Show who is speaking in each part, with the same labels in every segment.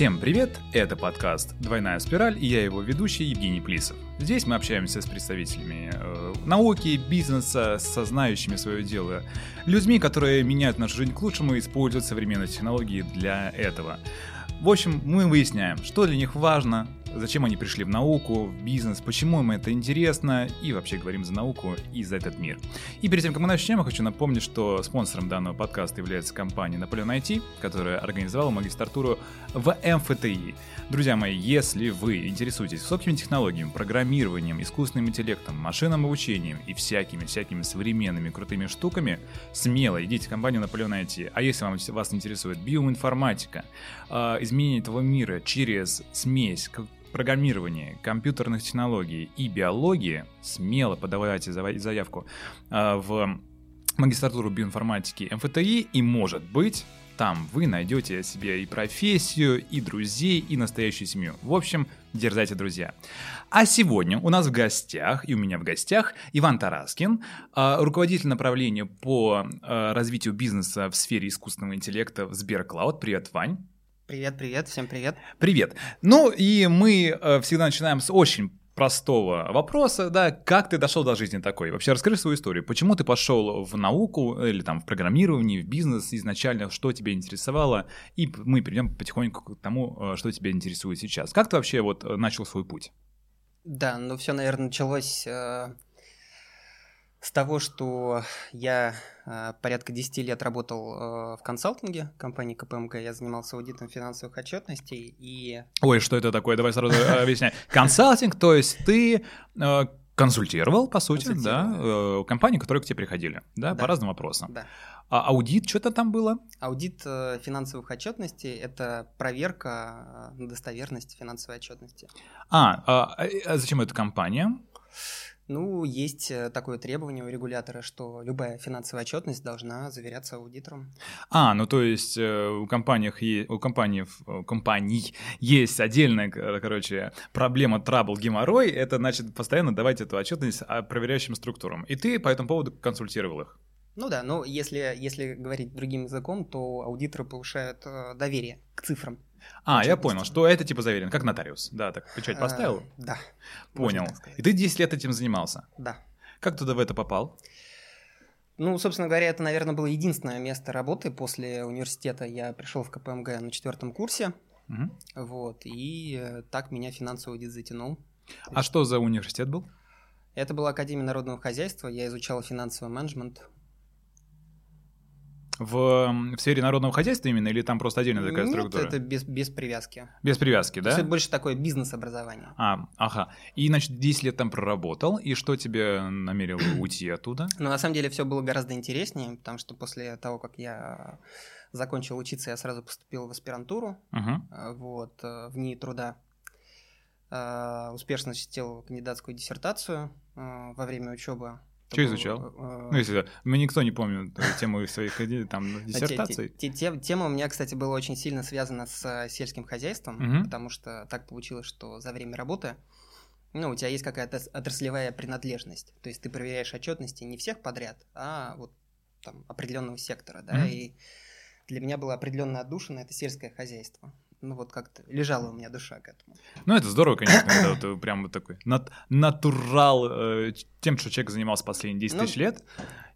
Speaker 1: Всем привет! Это подкаст «Двойная спираль» и я его ведущий Евгений Плисов. Здесь мы общаемся с представителями э, науки, бизнеса, со знающими свое дело, людьми, которые меняют нашу жизнь к лучшему и используют современные технологии для этого. В общем, мы выясняем, что для них важно, зачем они пришли в науку, в бизнес, почему им это интересно, и вообще говорим за науку и за этот мир. И перед тем, как мы начнем, я хочу напомнить, что спонсором данного подкаста является компания Napoleon IT, которая организовала магистратуру в МФТИ. Друзья мои, если вы интересуетесь высокими технологиями, программированием, искусственным интеллектом, машинным обучением и всякими-всякими современными крутыми штуками, смело идите в компанию Napoleon IT. А если вам, вас интересует биоинформатика, а, изменение этого мира через смесь программирования, компьютерных технологий и биологии, смело подавайте заявку а, в магистратуру биоинформатики МФТИ, и, может быть, там вы найдете себе и профессию, и друзей, и настоящую семью. В общем, дерзайте, друзья. А сегодня у нас в гостях, и у меня в гостях, Иван Тараскин, а, руководитель направления по а, развитию бизнеса в сфере искусственного интеллекта в Сберклауд. Привет, Вань.
Speaker 2: Привет, привет, всем привет.
Speaker 1: Привет. Ну и мы э, всегда начинаем с очень простого вопроса, да, как ты дошел до жизни такой? Вообще расскажи свою историю. Почему ты пошел в науку или там в программирование, в бизнес изначально, что тебя интересовало? И мы перейдем потихоньку к тому, э, что тебя интересует сейчас. Как ты вообще вот э, начал свой путь?
Speaker 2: Да, ну все, наверное, началось э, с того, что я э, порядка 10 лет работал э, в консалтинге компании КПМГ, я занимался аудитом финансовых отчетностей и...
Speaker 1: Ой, что это такое? Давай сразу э, объясняй. Консалтинг, то есть ты э, консультировал, по сути, да, компании, которые к тебе приходили, да, по разным вопросам. Да. А аудит, что-то там было?
Speaker 2: Аудит финансовых отчетностей – это проверка на достоверность финансовой отчетности.
Speaker 1: А, а, а зачем эта компания?
Speaker 2: Ну, есть э, такое требование у регулятора, что любая финансовая отчетность должна заверяться аудитором.
Speaker 1: А, ну то есть э, у компаний, у компаний, у компаний есть отдельная, короче, проблема трабл геморрой, это значит постоянно давать эту отчетность а, проверяющим структурам. И ты по этому поводу консультировал их.
Speaker 2: Ну да, но если, если говорить другим языком, то аудиторы повышают э, доверие к цифрам.
Speaker 1: А, я понял, что это типа заверено, как нотариус. Да, так печать а, поставил?
Speaker 2: Да.
Speaker 1: Понял. И ты 10 лет этим занимался?
Speaker 2: Да.
Speaker 1: Как туда в это попал?
Speaker 2: Ну, собственно говоря, это, наверное, было единственное место работы. После университета я пришел в КПМГ на четвертом курсе. Угу. Вот, и э, так меня финансовый аудит затянул.
Speaker 1: А что за университет был?
Speaker 2: Это была Академия народного хозяйства. Я изучал финансовый менеджмент
Speaker 1: в, в сфере народного хозяйства именно, или там просто отдельная такая
Speaker 2: Нет,
Speaker 1: структура?
Speaker 2: это без, без привязки.
Speaker 1: Без привязки, да?
Speaker 2: это больше такое бизнес-образование.
Speaker 1: А, ага. И, значит, 10 лет там проработал, и что тебе намерило уйти оттуда?
Speaker 2: Ну, на самом деле, все было гораздо интереснее, потому что после того, как я закончил учиться, я сразу поступил в аспирантуру, uh-huh. вот, э, в НИИ труда. Э, успешно защитил кандидатскую диссертацию во время учебы
Speaker 1: что изучал? Э, ну, если мы никто не помнит тему своих там диссертаций.
Speaker 2: Тема у меня, кстати, была очень сильно связана с э, сельским хозяйством, потому что так получилось, что за время работы ну, у тебя есть какая-то отраслевая принадлежность. То есть ты проверяешь отчетности не всех подряд, а вот там определенного сектора, да, и для меня была определенная отдушина, это сельское хозяйство ну вот как-то лежала у меня душа к этому.
Speaker 1: Ну это здорово, конечно, когда ты прям вот такой нат натурал э, тем, что человек занимался последние 10 ну, тысяч лет,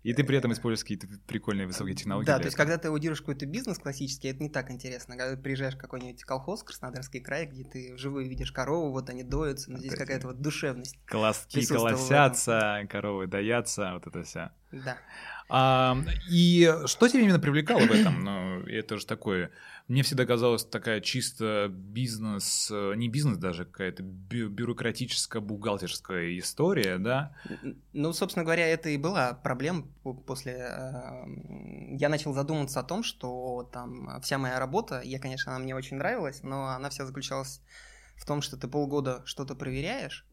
Speaker 1: и ты при этом используешь какие-то прикольные высокие технологии.
Speaker 2: Да, то есть когда ты аудируешь какой-то бизнес классический, это не так интересно. Когда ты приезжаешь в какой-нибудь колхоз, Краснодарский край, где ты вживую видишь корову, вот они доются, но здесь какая-то вот душевность.
Speaker 1: Колоски колосятся, коровы доятся, вот это вся.
Speaker 2: Да.
Speaker 1: А, и что тебя именно привлекало в этом? Ну, это же такое... Мне всегда казалось такая чисто бизнес, э, не бизнес даже, какая-то бю бюрократическая бухгалтерская история, да?
Speaker 2: Ну, собственно говоря, это и была проблема после... Э, я начал задумываться о том, что там вся моя работа, я, конечно, она мне очень нравилась, но она вся заключалась в том, что ты полгода что-то проверяешь,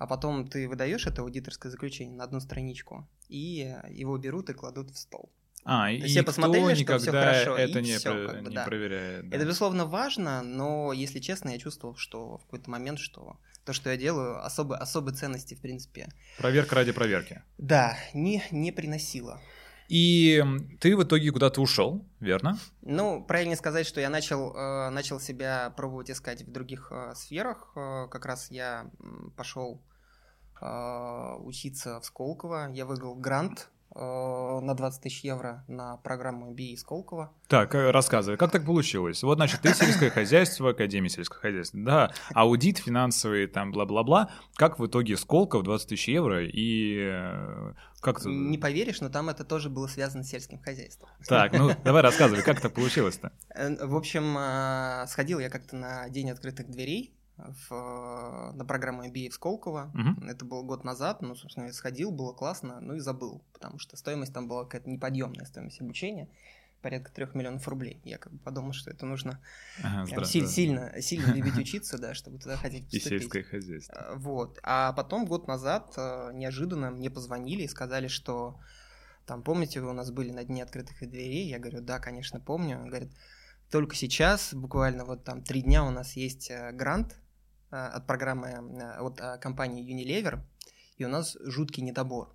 Speaker 2: а потом ты выдаешь это аудиторское заключение на одну страничку, и его берут и кладут в стол.
Speaker 1: А, и все посмотрели, что все хорошо, это не, все, про, как бы, не
Speaker 2: да.
Speaker 1: проверяет.
Speaker 2: Да. Это, безусловно, важно, но, если честно, я чувствовал, что в какой-то момент, что то, что я делаю, особой, особой ценности, в принципе.
Speaker 1: Проверка ради проверки.
Speaker 2: Да, не, не приносила.
Speaker 1: И ты в итоге куда-то ушел, верно?
Speaker 2: Ну, правильно сказать, что я начал, э, начал себя пробовать искать в других э, сферах. Э, как раз я пошел учиться в Сколково. Я выиграл грант Э, на 20 тысяч евро на программу MBA Сколково.
Speaker 1: Так, э, рассказывай, как так получилось? Вот, значит, ты сельское хозяйство, Академия сельского хозяйства, да, аудит финансовый, там, бла-бла-бла. Как в итоге Сколково 20 тысяч евро и э, как
Speaker 2: -то... Не поверишь, но там это тоже было связано с сельским хозяйством.
Speaker 1: Так, ну давай рассказывай, как это получилось-то?
Speaker 2: В общем, сходил я как-то на День открытых дверей в, на программу MBA в Сколково. Угу. Это был год назад, ну, собственно, я сходил, было классно, ну и забыл, потому что стоимость там была какая-то неподъемная стоимость обучения, порядка трех миллионов рублей. Я как бы подумал, что это нужно ага, силь, сильно, сильно любить учиться, да, чтобы туда хотеть поступить.
Speaker 1: И сельское хозяйство.
Speaker 2: А, вот. А потом год назад а, неожиданно мне позвонили и сказали, что там, помните, вы у нас были на дне открытых дверей? Я говорю, да, конечно, помню. Говорит, только сейчас, буквально вот там три дня у нас есть э, грант Э, от программы э, от э, компании Unilever, и у нас жуткий недобор.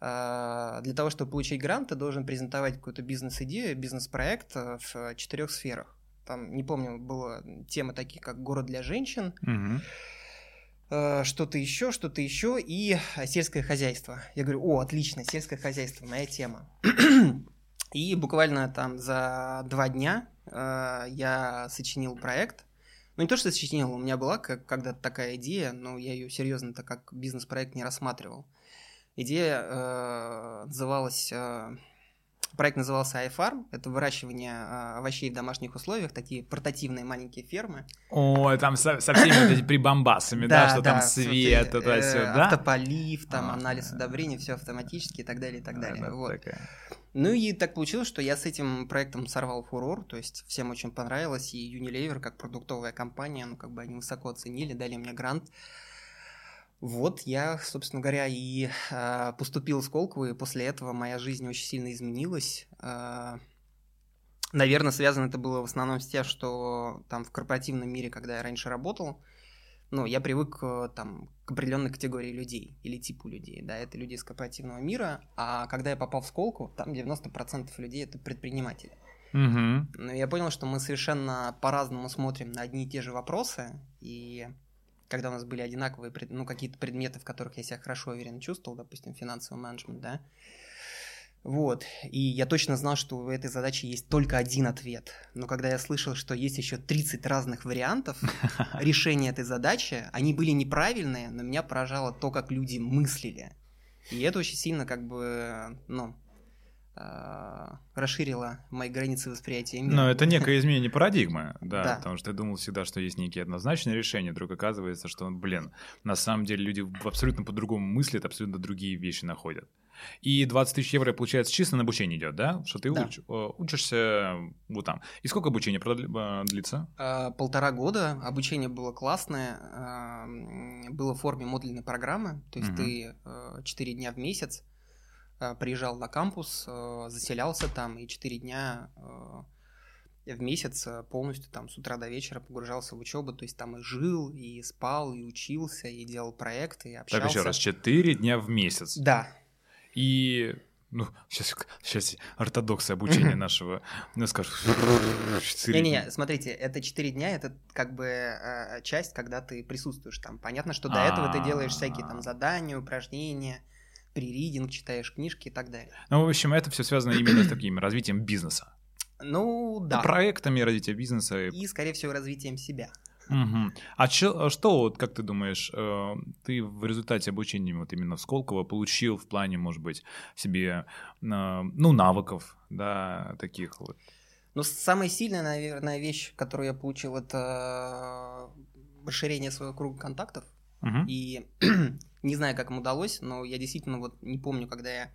Speaker 2: Для того, чтобы получить грант, ты должен презентовать какую-то бизнес-идею, бизнес-проект в четырех сферах. Там, не помню, была темы такие, как город для женщин, угу. что-то еще, что-то еще, и сельское хозяйство. Я говорю, о, отлично, сельское хозяйство, моя тема. И буквально там за два дня я сочинил проект, ну, не то, что сочинил, у меня была как, когда-то такая идея, но я ее серьезно-то как бизнес-проект не рассматривал. Идея э, называлась... Э, проект назывался iFarm. Это выращивание э, овощей в домашних условиях, такие портативные маленькие фермы.
Speaker 1: О, там со, со всеми вот этими прибамбасами, да, что там свет, это все, да?
Speaker 2: Автополив, там анализ удобрений, все автоматически и так далее, и так далее. Вот. Ну и так получилось, что я с этим проектом сорвал фурор, то есть всем очень понравилось, и Unilever как продуктовая компания, ну как бы они высоко оценили, дали мне грант. Вот я, собственно говоря, и э, поступил в Сколково, и после этого моя жизнь очень сильно изменилась. Э, наверное, связано это было в основном с тем, что там в корпоративном мире, когда я раньше работал, ну, я привык э, там, к определенной категории людей или типу людей, да, это люди из корпоративного мира, а когда я попал в Сколку, там 90% людей это предприниматели. Угу. Но я понял, что мы совершенно по-разному смотрим на одни и те же вопросы, и когда у нас были одинаковые, ну, какие-то предметы, в которых я себя хорошо уверенно чувствовал, допустим, финансовый менеджмент, да, вот. И я точно знал, что у этой задачи есть только один ответ. Но когда я слышал, что есть еще 30 разных вариантов решения этой задачи, они были неправильные, но меня поражало то, как люди мыслили. И это очень сильно как бы, ну, а, расширило мои границы восприятия мира.
Speaker 1: Но это некое изменение парадигмы, да, да, потому что я думал всегда, что есть некие однозначные решения, вдруг оказывается, что, блин, на самом деле люди абсолютно по-другому мыслят, абсолютно другие вещи находят. И 20 тысяч евро, получается, чисто на обучение идет, да? Что ты да. уч, э, учишься вот там. И сколько обучение э, длится?
Speaker 2: А, полтора года. Обучение было классное. А, было в форме модульной программы. То есть угу. ты 4 дня в месяц приезжал на кампус, заселялся там и 4 дня в месяц полностью там с утра до вечера погружался в учебу, то есть там и жил, и спал, и учился, и делал проекты, и общался.
Speaker 1: Так еще раз, 4 дня в месяц?
Speaker 2: Да,
Speaker 1: и ну, сейчас, сейчас ортодоксы обучения нашего, ну, скажут...
Speaker 2: Не-не, смотрите, это 4 дня, это как бы э, часть, когда ты присутствуешь там. Понятно, что до этого ты делаешь всякие там задания, упражнения, приридинг, читаешь книжки и так далее.
Speaker 1: Ну, в общем, это все связано именно с таким развитием бизнеса.
Speaker 2: Ну, да.
Speaker 1: Проектами развития бизнеса.
Speaker 2: И, скорее всего, развитием себя.
Speaker 1: Угу. А чё, а что, вот, как ты думаешь, э, ты в результате обучения вот именно в Сколково получил в плане, может быть, себе, э, ну, навыков, да, таких вот?
Speaker 2: Ну, самая сильная, наверное, вещь, которую я получил, это расширение своего круга контактов. Угу. И не знаю, как им удалось, но я действительно вот не помню, когда я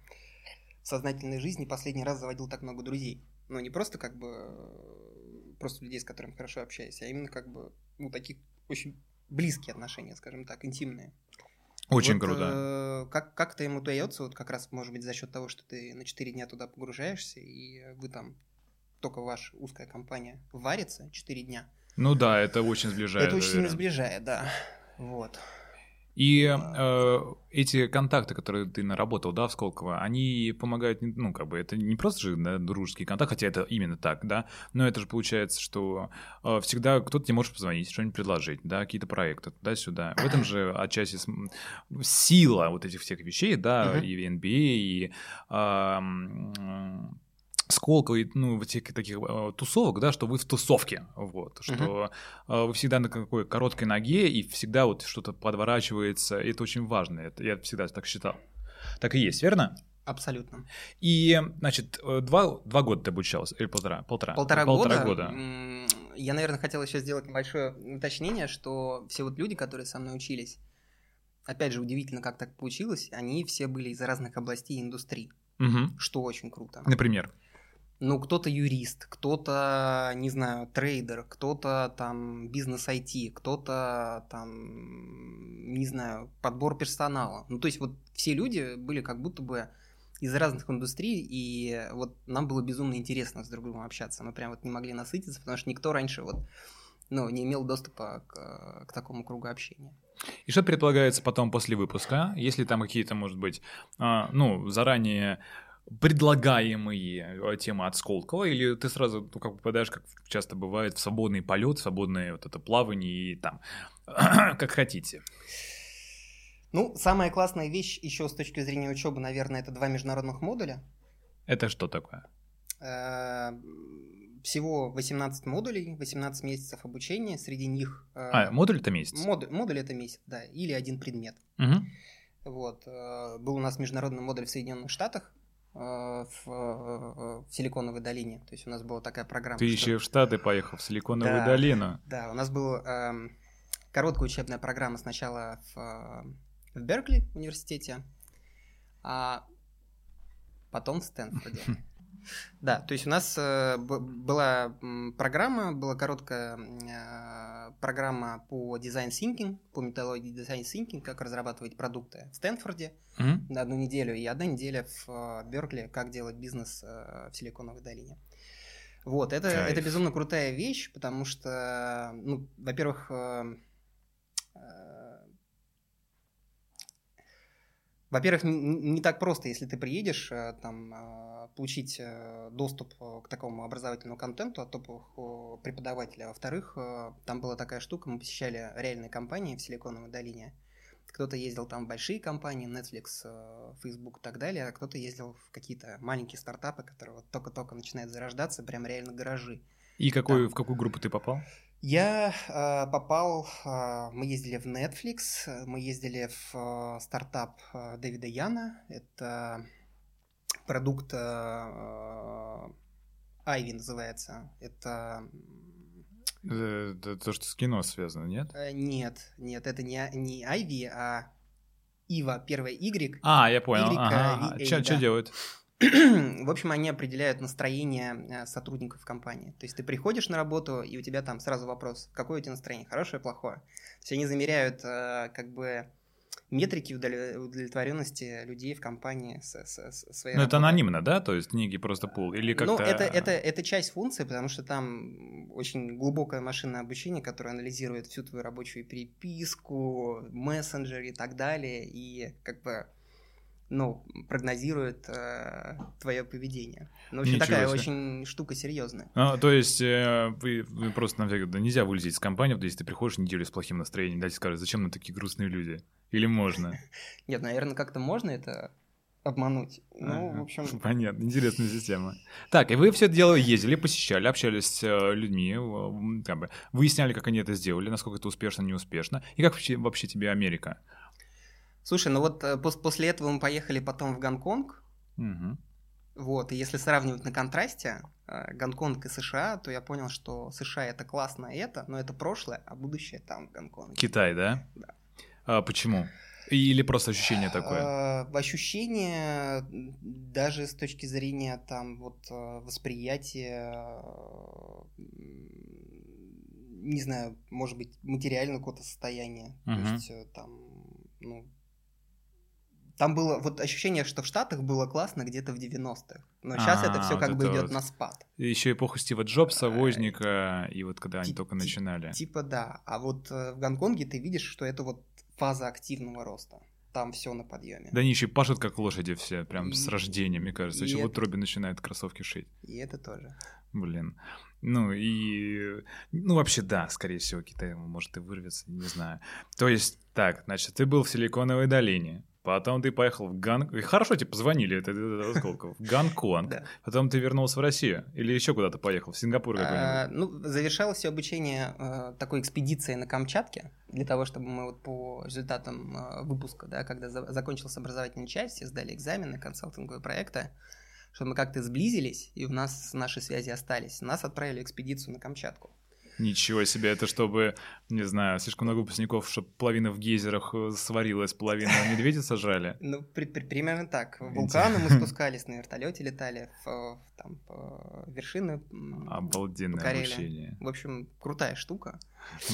Speaker 2: в сознательной жизни последний раз заводил так много друзей. Ну, не просто как бы просто людей, с которыми хорошо общаюсь, а именно как бы ну, такие очень близкие отношения, скажем так, интимные.
Speaker 1: Очень вот, круто.
Speaker 2: Э, как, как-то ему удается, вот как раз, может быть, за счет того, что ты на 4 дня туда погружаешься, и вы там, только ваша узкая компания варится 4 дня.
Speaker 1: Ну да, это очень сближает.
Speaker 2: Это очень сильно сближает, да. Вот.
Speaker 1: И э, эти контакты, которые ты наработал, да, в Сколково, они помогают, ну, как бы, это не просто же да, дружеский контакт, хотя это именно так, да, но это же получается, что э, всегда кто-то тебе может позвонить, что-нибудь предложить, да, какие-то проекты туда-сюда. В этом же отчасти сила вот этих всех вещей, да, uh-huh. и NBA, и э, Сколково, ну, этих таких э, тусовок, да, что вы в тусовке, вот, что uh-huh. вы всегда на какой короткой ноге, и всегда вот что-то подворачивается, и это очень важно, это, я всегда так считал. Так и есть, верно?
Speaker 2: Абсолютно.
Speaker 1: И, значит, э, два, два года ты обучался, или полтора?
Speaker 2: Полтора, полтора, полтора года. года. Я, наверное, хотел еще сделать небольшое уточнение, что все вот люди, которые со мной учились, опять же, удивительно, как так получилось, они все были из разных областей индустрии, угу. что очень круто.
Speaker 1: Например?
Speaker 2: Ну, кто-то юрист, кто-то, не знаю, трейдер, кто-то там бизнес IT, кто-то там, не знаю, подбор персонала. Ну, то есть вот все люди были как будто бы из разных индустрий, и вот нам было безумно интересно с друг другом общаться. Мы прям вот не могли насытиться, потому что никто раньше вот ну, не имел доступа к, к такому кругу общения.
Speaker 1: И что предполагается потом после выпуска, если там какие-то, может быть, а, ну, заранее предлагаемые э, темы от Сколково, или ты сразу, ну, как попадаешь, как часто бывает, в свободный полет, в свободное вот это плавание и там, как хотите?
Speaker 2: Ну, самая классная вещь еще с точки зрения учебы, наверное, это два международных модуля.
Speaker 1: Это что такое?
Speaker 2: Э, всего 18 модулей, 18 месяцев обучения, среди них...
Speaker 1: Э, а, модуль это месяц?
Speaker 2: Модуль, модуль это месяц, да, или один предмет.
Speaker 1: Угу.
Speaker 2: Вот. Был у нас международный модуль в Соединенных Штатах, в, в Силиконовой долине. То есть у нас была такая программа.
Speaker 1: Ты что... еще в Штаты поехал, в Силиконовую да, долину.
Speaker 2: Да, у нас была э, короткая учебная программа сначала в, в Беркли университете, а потом в Стэнфорде. Да, то есть у нас э, была программа, была короткая э, программа по дизайн thinking, по методологии дизайн thinking, как разрабатывать продукты в Стэнфорде mm-hmm. на одну неделю, и одна неделя в э, Беркли, как делать бизнес в Силиконовой долине. Вот, это, это безумно крутая вещь, потому что, ну, во-первых, во-первых, не, так просто, если ты приедешь, там, получить э, доступ э, к такому образовательному контенту от топовых преподавателей. А во-вторых, э, там была такая штука, мы посещали реальные компании в Силиконовой долине. Кто-то ездил там в большие компании, Netflix, Facebook и так далее, а кто-то ездил в какие-то маленькие стартапы, которые вот только-только начинают зарождаться, прям реально гаражи.
Speaker 1: И какой, в какую группу ты попал?
Speaker 2: Я э, попал, э, мы ездили в Netflix, мы ездили в э, стартап э, Дэвида Яна, это продукт э, называется. Это
Speaker 1: это то, что с кино связано, нет?
Speaker 2: Э, нет, нет, это не, не Ivy, а Ива, первая Y.
Speaker 1: А, я понял. Y, ага. Что да. делают?
Speaker 2: В общем, они определяют настроение э, сотрудников компании. То есть ты приходишь на работу, и у тебя там сразу вопрос, какое у тебя настроение, хорошее, плохое. То есть они замеряют как бы метрики удовлетворенности людей в компании со, со, со своей.
Speaker 1: Ну, это анонимно, да? То есть книги просто пул? Или ну, как-то...
Speaker 2: Ну, это, это, это часть функции, потому что там очень глубокое машинное обучение, которое анализирует всю твою рабочую переписку, мессенджер и так далее, и как бы ну, прогнозирует э, твое поведение. Ну, в общем, Ничего такая себе. очень штука серьезная.
Speaker 1: А, то есть э, вы, вы просто на всякий, да, нельзя вылезть из компании, если ты приходишь неделю с плохим настроением, дайте скажут, зачем мы такие грустные люди? Или можно?
Speaker 2: Нет, наверное, как-то можно это обмануть. Ну, ага. в общем...
Speaker 1: Понятно, интересная система. Так, и вы все это дело ездили, посещали, общались с э, людьми, как бы, выясняли, как они это сделали, насколько это успешно, неуспешно, и как вообще, вообще тебе Америка?
Speaker 2: Слушай, ну вот э, после этого мы поехали потом в Гонконг.
Speaker 1: Угу.
Speaker 2: Вот, и если сравнивать на контрасте э, Гонконг и США, то я понял, что США это классно это, но это прошлое, а будущее там в Гонконге.
Speaker 1: Китай, да?
Speaker 2: Да.
Speaker 1: А почему? Или просто ощущение такое? А,
Speaker 2: ощущение даже с точки зрения там вот э, восприятия, не знаю, может быть, материального какого-то состояния. Uh-huh. То есть там, ну, там было вот ощущение, что в Штатах было классно где-то в 90-х. Но сейчас это все как бы идет на спад.
Speaker 1: Еще эпоха Стива Джобса, Возника, и вот когда они только начинали.
Speaker 2: Типа да. А вот э, в Гонконге ты видишь, что это вот фаза активного роста там все на подъеме.
Speaker 1: Да они еще пашут как лошади все, прям и... с рождения, мне кажется. Еще это... вот Робби начинает кроссовки шить.
Speaker 2: И это тоже.
Speaker 1: Блин. Ну и... Ну вообще да, скорее всего, Китай может и вырвется, не знаю. То есть, так, значит, ты был в Силиконовой долине, Потом ты поехал в Гонконг. Хорошо, тебе позвонили, это, это сколько? В Гонконг. Да. Потом ты вернулся в Россию. Или еще куда-то поехал, в Сингапур какой-нибудь. А,
Speaker 2: ну, завершалось все обучение э, такой экспедицией на Камчатке. Для того, чтобы мы вот по результатам э, выпуска, да, когда за, закончилась образовательная часть, все сдали экзамены, консалтинговые проекты, чтобы мы как-то сблизились, и у нас наши связи остались. Нас отправили в экспедицию на Камчатку.
Speaker 1: Ничего себе, это чтобы, не знаю, слишком много выпускников, чтобы половина в гейзерах э, сварилась, половина медведя сожрали?
Speaker 2: Ну, при, при, примерно так. В вулканы мы спускались, на вертолете летали, в, там, по вершины
Speaker 1: Обалденное покорили. обучение.
Speaker 2: В общем, крутая штука.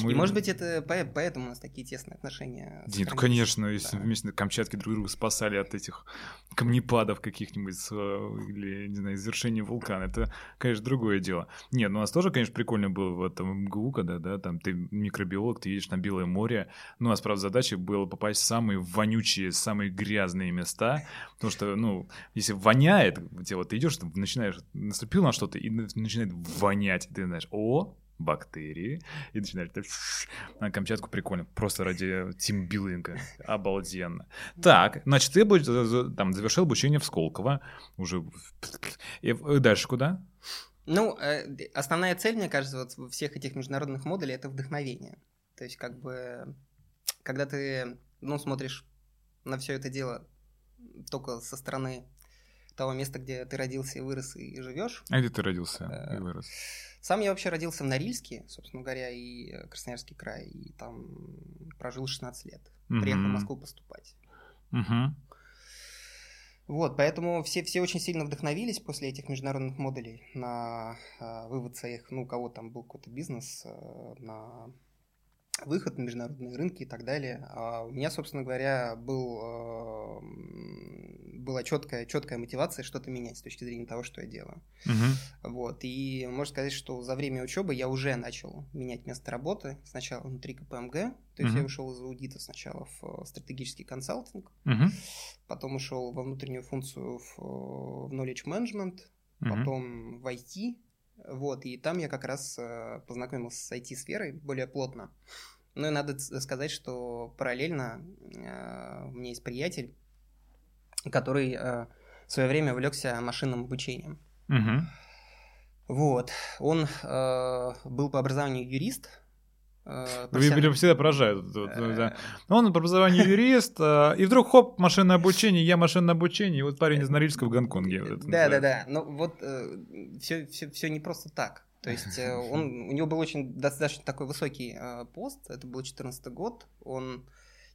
Speaker 2: Мы... И, может быть, это поэтому у нас такие тесные отношения.
Speaker 1: Нет, ну, конечно, если да. вместе на Камчатке друг друга спасали от этих камнепадов каких-нибудь э, или, не знаю, извержения вулкана, это, конечно, другое дело. Нет, ну у нас тоже, конечно, прикольно было в этом МГУ, когда, да, там ты микробиолог, ты едешь на Белое море. Ну, у нас, правда, задача была попасть в самые вонючие, самые грязные места, потому что, ну, если воняет, где вот ты идешь, начинаешь, наступил на что-то и начинает вонять, ты знаешь, о, бактерии, и начинали на Камчатку прикольно, просто ради тимбилдинга, обалденно. Так, значит, ты там завершил обучение в Сколково, уже, и дальше куда?
Speaker 2: Ну, э, основная цель, мне кажется, вот всех этих международных модулей – это вдохновение. То есть, как бы, когда ты, ну, смотришь на все это дело только со стороны того места, где ты родился и вырос и живешь.
Speaker 1: А где ты родился и э, вырос?
Speaker 2: Сам я вообще родился в Норильске, собственно говоря, и э, Красноярский край, и там прожил 16 лет. Приехал в Москву поступать.
Speaker 1: Угу.
Speaker 2: Вот, поэтому все, все очень сильно вдохновились после этих международных модулей на э, вывод своих, ну, у кого там был какой-то бизнес, э, на выход на международные рынки и так далее. А у меня, собственно говоря, был, э, была четкая, четкая мотивация что-то менять с точки зрения того, что я делаю.
Speaker 1: Угу.
Speaker 2: Вот. И можно сказать, что за время учебы я уже начал менять место работы. Сначала внутри КПМГ, то есть угу. я ушел из аудита сначала в стратегический консалтинг,
Speaker 1: угу.
Speaker 2: потом ушел во внутреннюю функцию в, в knowledge management, потом в IT, вот, и там я как раз э, познакомился с IT-сферой более плотно. Ну и надо сказать, что параллельно э, у меня есть приятель, который э, в свое время увлекся машинным обучением.
Speaker 1: Угу.
Speaker 2: Вот. Он был по образованию юрист,
Speaker 1: Вы меня всегда поражают. Uh, да. Он по образованию юрист, uh, и вдруг хоп, машинное обучение, я машинное обучение, и вот парень из Норильска в Гонконге.
Speaker 2: Да, да, да. Но вот все, все, все не просто так. То есть э, он, у него был очень достаточно такой высокий пост, это был 2014 год, он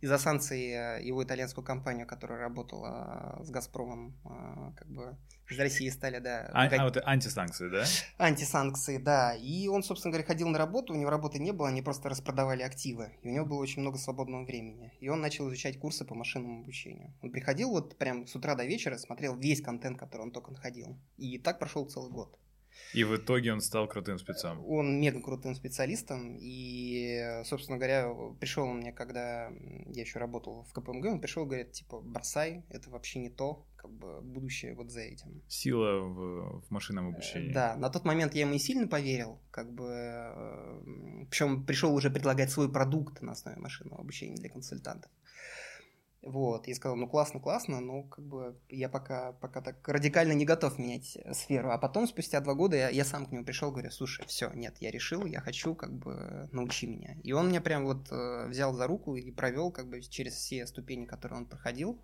Speaker 2: из-за санкций э, его итальянскую компанию, которая работала с «Газпромом», э, как бы из России стали, да...
Speaker 1: А, а вот антисанкции, да?
Speaker 2: Антисанкции, да. И он, собственно говоря, ходил на работу, у него работы не было, они просто распродавали активы. И у него было очень много свободного времени. И он начал изучать курсы по машинному обучению. Он приходил вот прям с утра до вечера, смотрел весь контент, который он только находил. И так прошел целый год.
Speaker 1: И в итоге он стал крутым спецом.
Speaker 2: Он мега крутым специалистом. И, собственно говоря, пришел он мне, когда я еще работал в КПМГ, он пришел и говорит, типа, бросай, это вообще не то, как бы будущее вот за этим.
Speaker 1: Сила в, в машинном обучении.
Speaker 2: Да, на тот момент я ему и сильно поверил, как бы, э, причем пришел уже предлагать свой продукт на основе машинного обучения для консультантов. Вот, и сказал, ну классно, классно, но как бы я пока, пока так радикально не готов менять э, сферу. А потом, спустя два года, я, я сам к нему пришел, говорю, слушай, все, нет, я решил, я хочу, как бы, научи меня. И он меня прям вот э, взял за руку и провел, как бы, через все ступени, которые он проходил.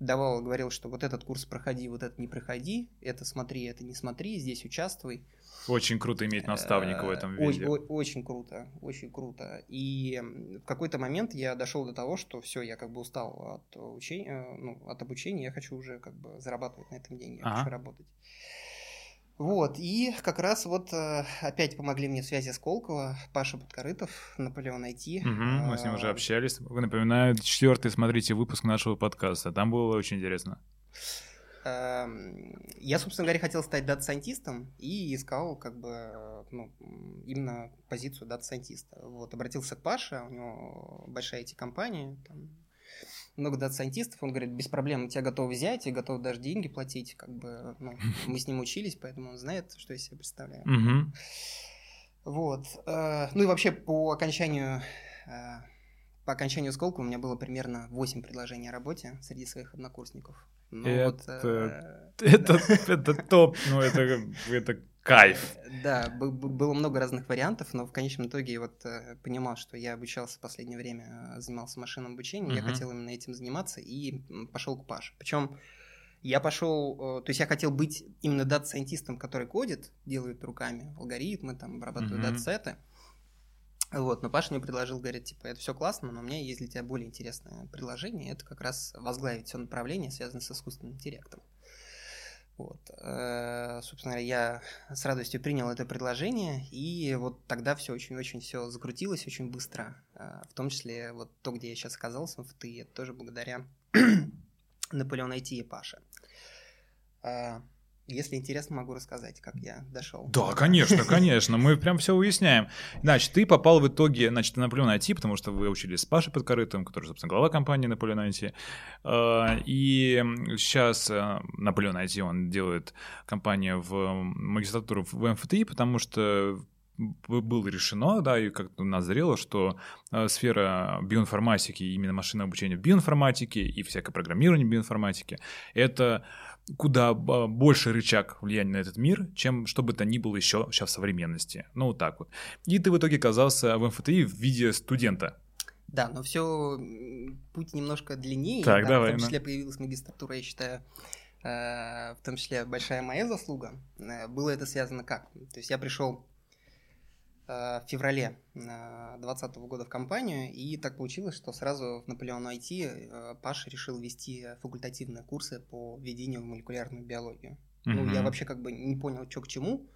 Speaker 2: Давал, говорил, что вот этот курс проходи, вот этот не проходи, это смотри, это не смотри, здесь участвуй.
Speaker 1: Очень круто иметь наставника в этом виде.
Speaker 2: Очень, круто, очень круто. И в какой-то момент я дошел до того, что все, я как бы устал от учения, ну, от обучения, я хочу уже как бы зарабатывать на этом деньги, я ага. хочу работать. Вот, и как раз вот э, опять помогли мне связи Сколково, Паша Подкорытов, Наполеон IT.
Speaker 1: Угу, мы с ним уже общались. Напоминаю, четвертый, смотрите, выпуск нашего подкаста. Там было очень интересно.
Speaker 2: Эм, я, собственно говоря, хотел стать дата-сайентистом и искал как бы ну, именно позицию дата-сайентиста. Вот, обратился к Паше, у него большая IT-компания, там, много дата-сайентистов, он говорит, без проблем, тебя готовы взять и готов даже деньги платить, как бы, ну, мы с ним учились, поэтому он знает, что я себе представляю. Вот. Э, ну и вообще по окончанию э, по окончанию Сколтеха у меня было примерно 8 предложений о работе среди своих однокурсников.
Speaker 1: Ну, это, вот, э, это, это топ, ну это, это Кайф.
Speaker 2: Да, было много разных вариантов, но в конечном итоге я вот э, понимал, что я обучался в последнее время, э, занимался машинным обучением, uh-huh. я хотел именно этим заниматься и пошел к Паше. Причем я пошел, э, то есть я хотел быть именно дата-сайентистом, который кодит, делает руками алгоритмы, там, обрабатывает uh-huh. дата-сеты. Вот, но Паша мне предложил, говорит, типа, это все классно, но у меня есть для тебя более интересное предложение, это как раз возглавить все направление, связанное с искусственным интеллектом. Вот. Э, собственно я с радостью принял это предложение, и вот тогда все очень-очень все закрутилось очень быстро. Э, в том числе вот то, где я сейчас оказался, в ФТИ, это тоже благодаря Наполеону IT и Паше. Если интересно, могу рассказать, как я дошел.
Speaker 1: Да, конечно, конечно. Мы прям все уясняем. Значит, ты попал в итоге, значит, на Наполеон IT, потому что вы учились с Пашей Подкорытым, который, собственно, глава компании Наполеон IT. А, и сейчас э, Наполеон IT, он делает компанию в магистратуру в МФТИ, потому что было решено, да, и как-то назрело, что э, сфера биоинформатики, именно машинное обучение в биоинформатике и всякое программирование в биоинформатике, это куда больше рычаг влияния на этот мир, чем что бы то ни было еще сейчас в современности. Ну, вот так вот. И ты в итоге оказался в МФТИ в виде студента.
Speaker 2: Да, но все путь немножко длиннее.
Speaker 1: Так,
Speaker 2: да,
Speaker 1: давай.
Speaker 2: В том числе ну. появилась магистратура, я считаю, э, в том числе большая моя заслуга. Э, было это связано как? То есть я пришел в феврале 2020 года в компанию, и так получилось, что сразу в Наполеон IT э, Паша решил вести факультативные курсы по введению в молекулярную биологию. Mm-hmm. Ну, я вообще как бы не понял, что к чему.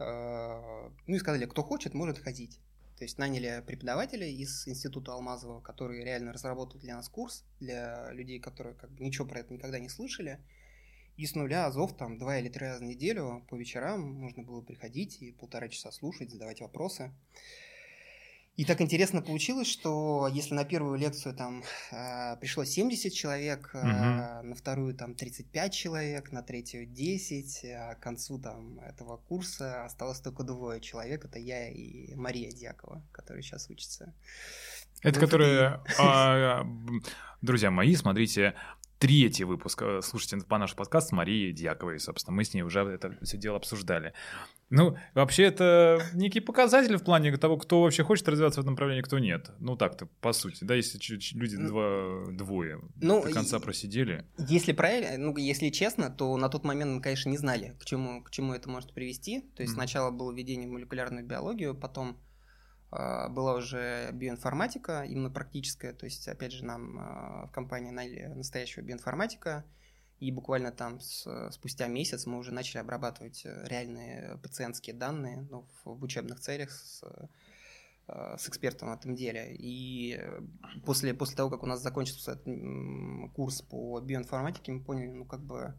Speaker 2: Э, ну и сказали, кто хочет, может ходить. То есть наняли преподавателя из Института Алмазова, которые реально разработают для нас курс, для людей, которые как бы ничего про это никогда не слышали. И с нуля Азов там два или три раза в неделю по вечерам можно было приходить и полтора часа слушать, задавать вопросы. И так интересно получилось, что если на первую лекцию там э, пришло 70 человек, э, угу. на вторую там 35 человек, на третью 10, а к концу там этого курса осталось только двое человек, это я и Мария Дьякова, которая сейчас учится.
Speaker 1: Это которые, а, друзья мои, смотрите третий выпуск. Э, слушайте по наш подкаст с Марией Дьяковой, собственно. Мы с ней уже это все дело обсуждали. Ну, вообще, это некий показатель в плане того, кто вообще хочет развиваться в этом направлении, кто нет. Ну, так-то, по сути, да, если люди два, двое ну, до конца просидели.
Speaker 2: Если правильно, ну, если честно, то на тот момент мы, конечно, не знали, к чему, к чему это может привести. То есть mm-hmm. сначала было введение в молекулярную биологию, потом была уже биоинформатика, именно практическая, то есть, опять же, нам а, в компании наняли настоящего биоинформатика, и буквально там с, спустя месяц мы уже начали обрабатывать э, реальные пациентские данные ну, в, в учебных целях с, а, с экспертом в этом деле. И после, после того, как у нас закончился курс по биоинформатике, мы поняли, ну, как бы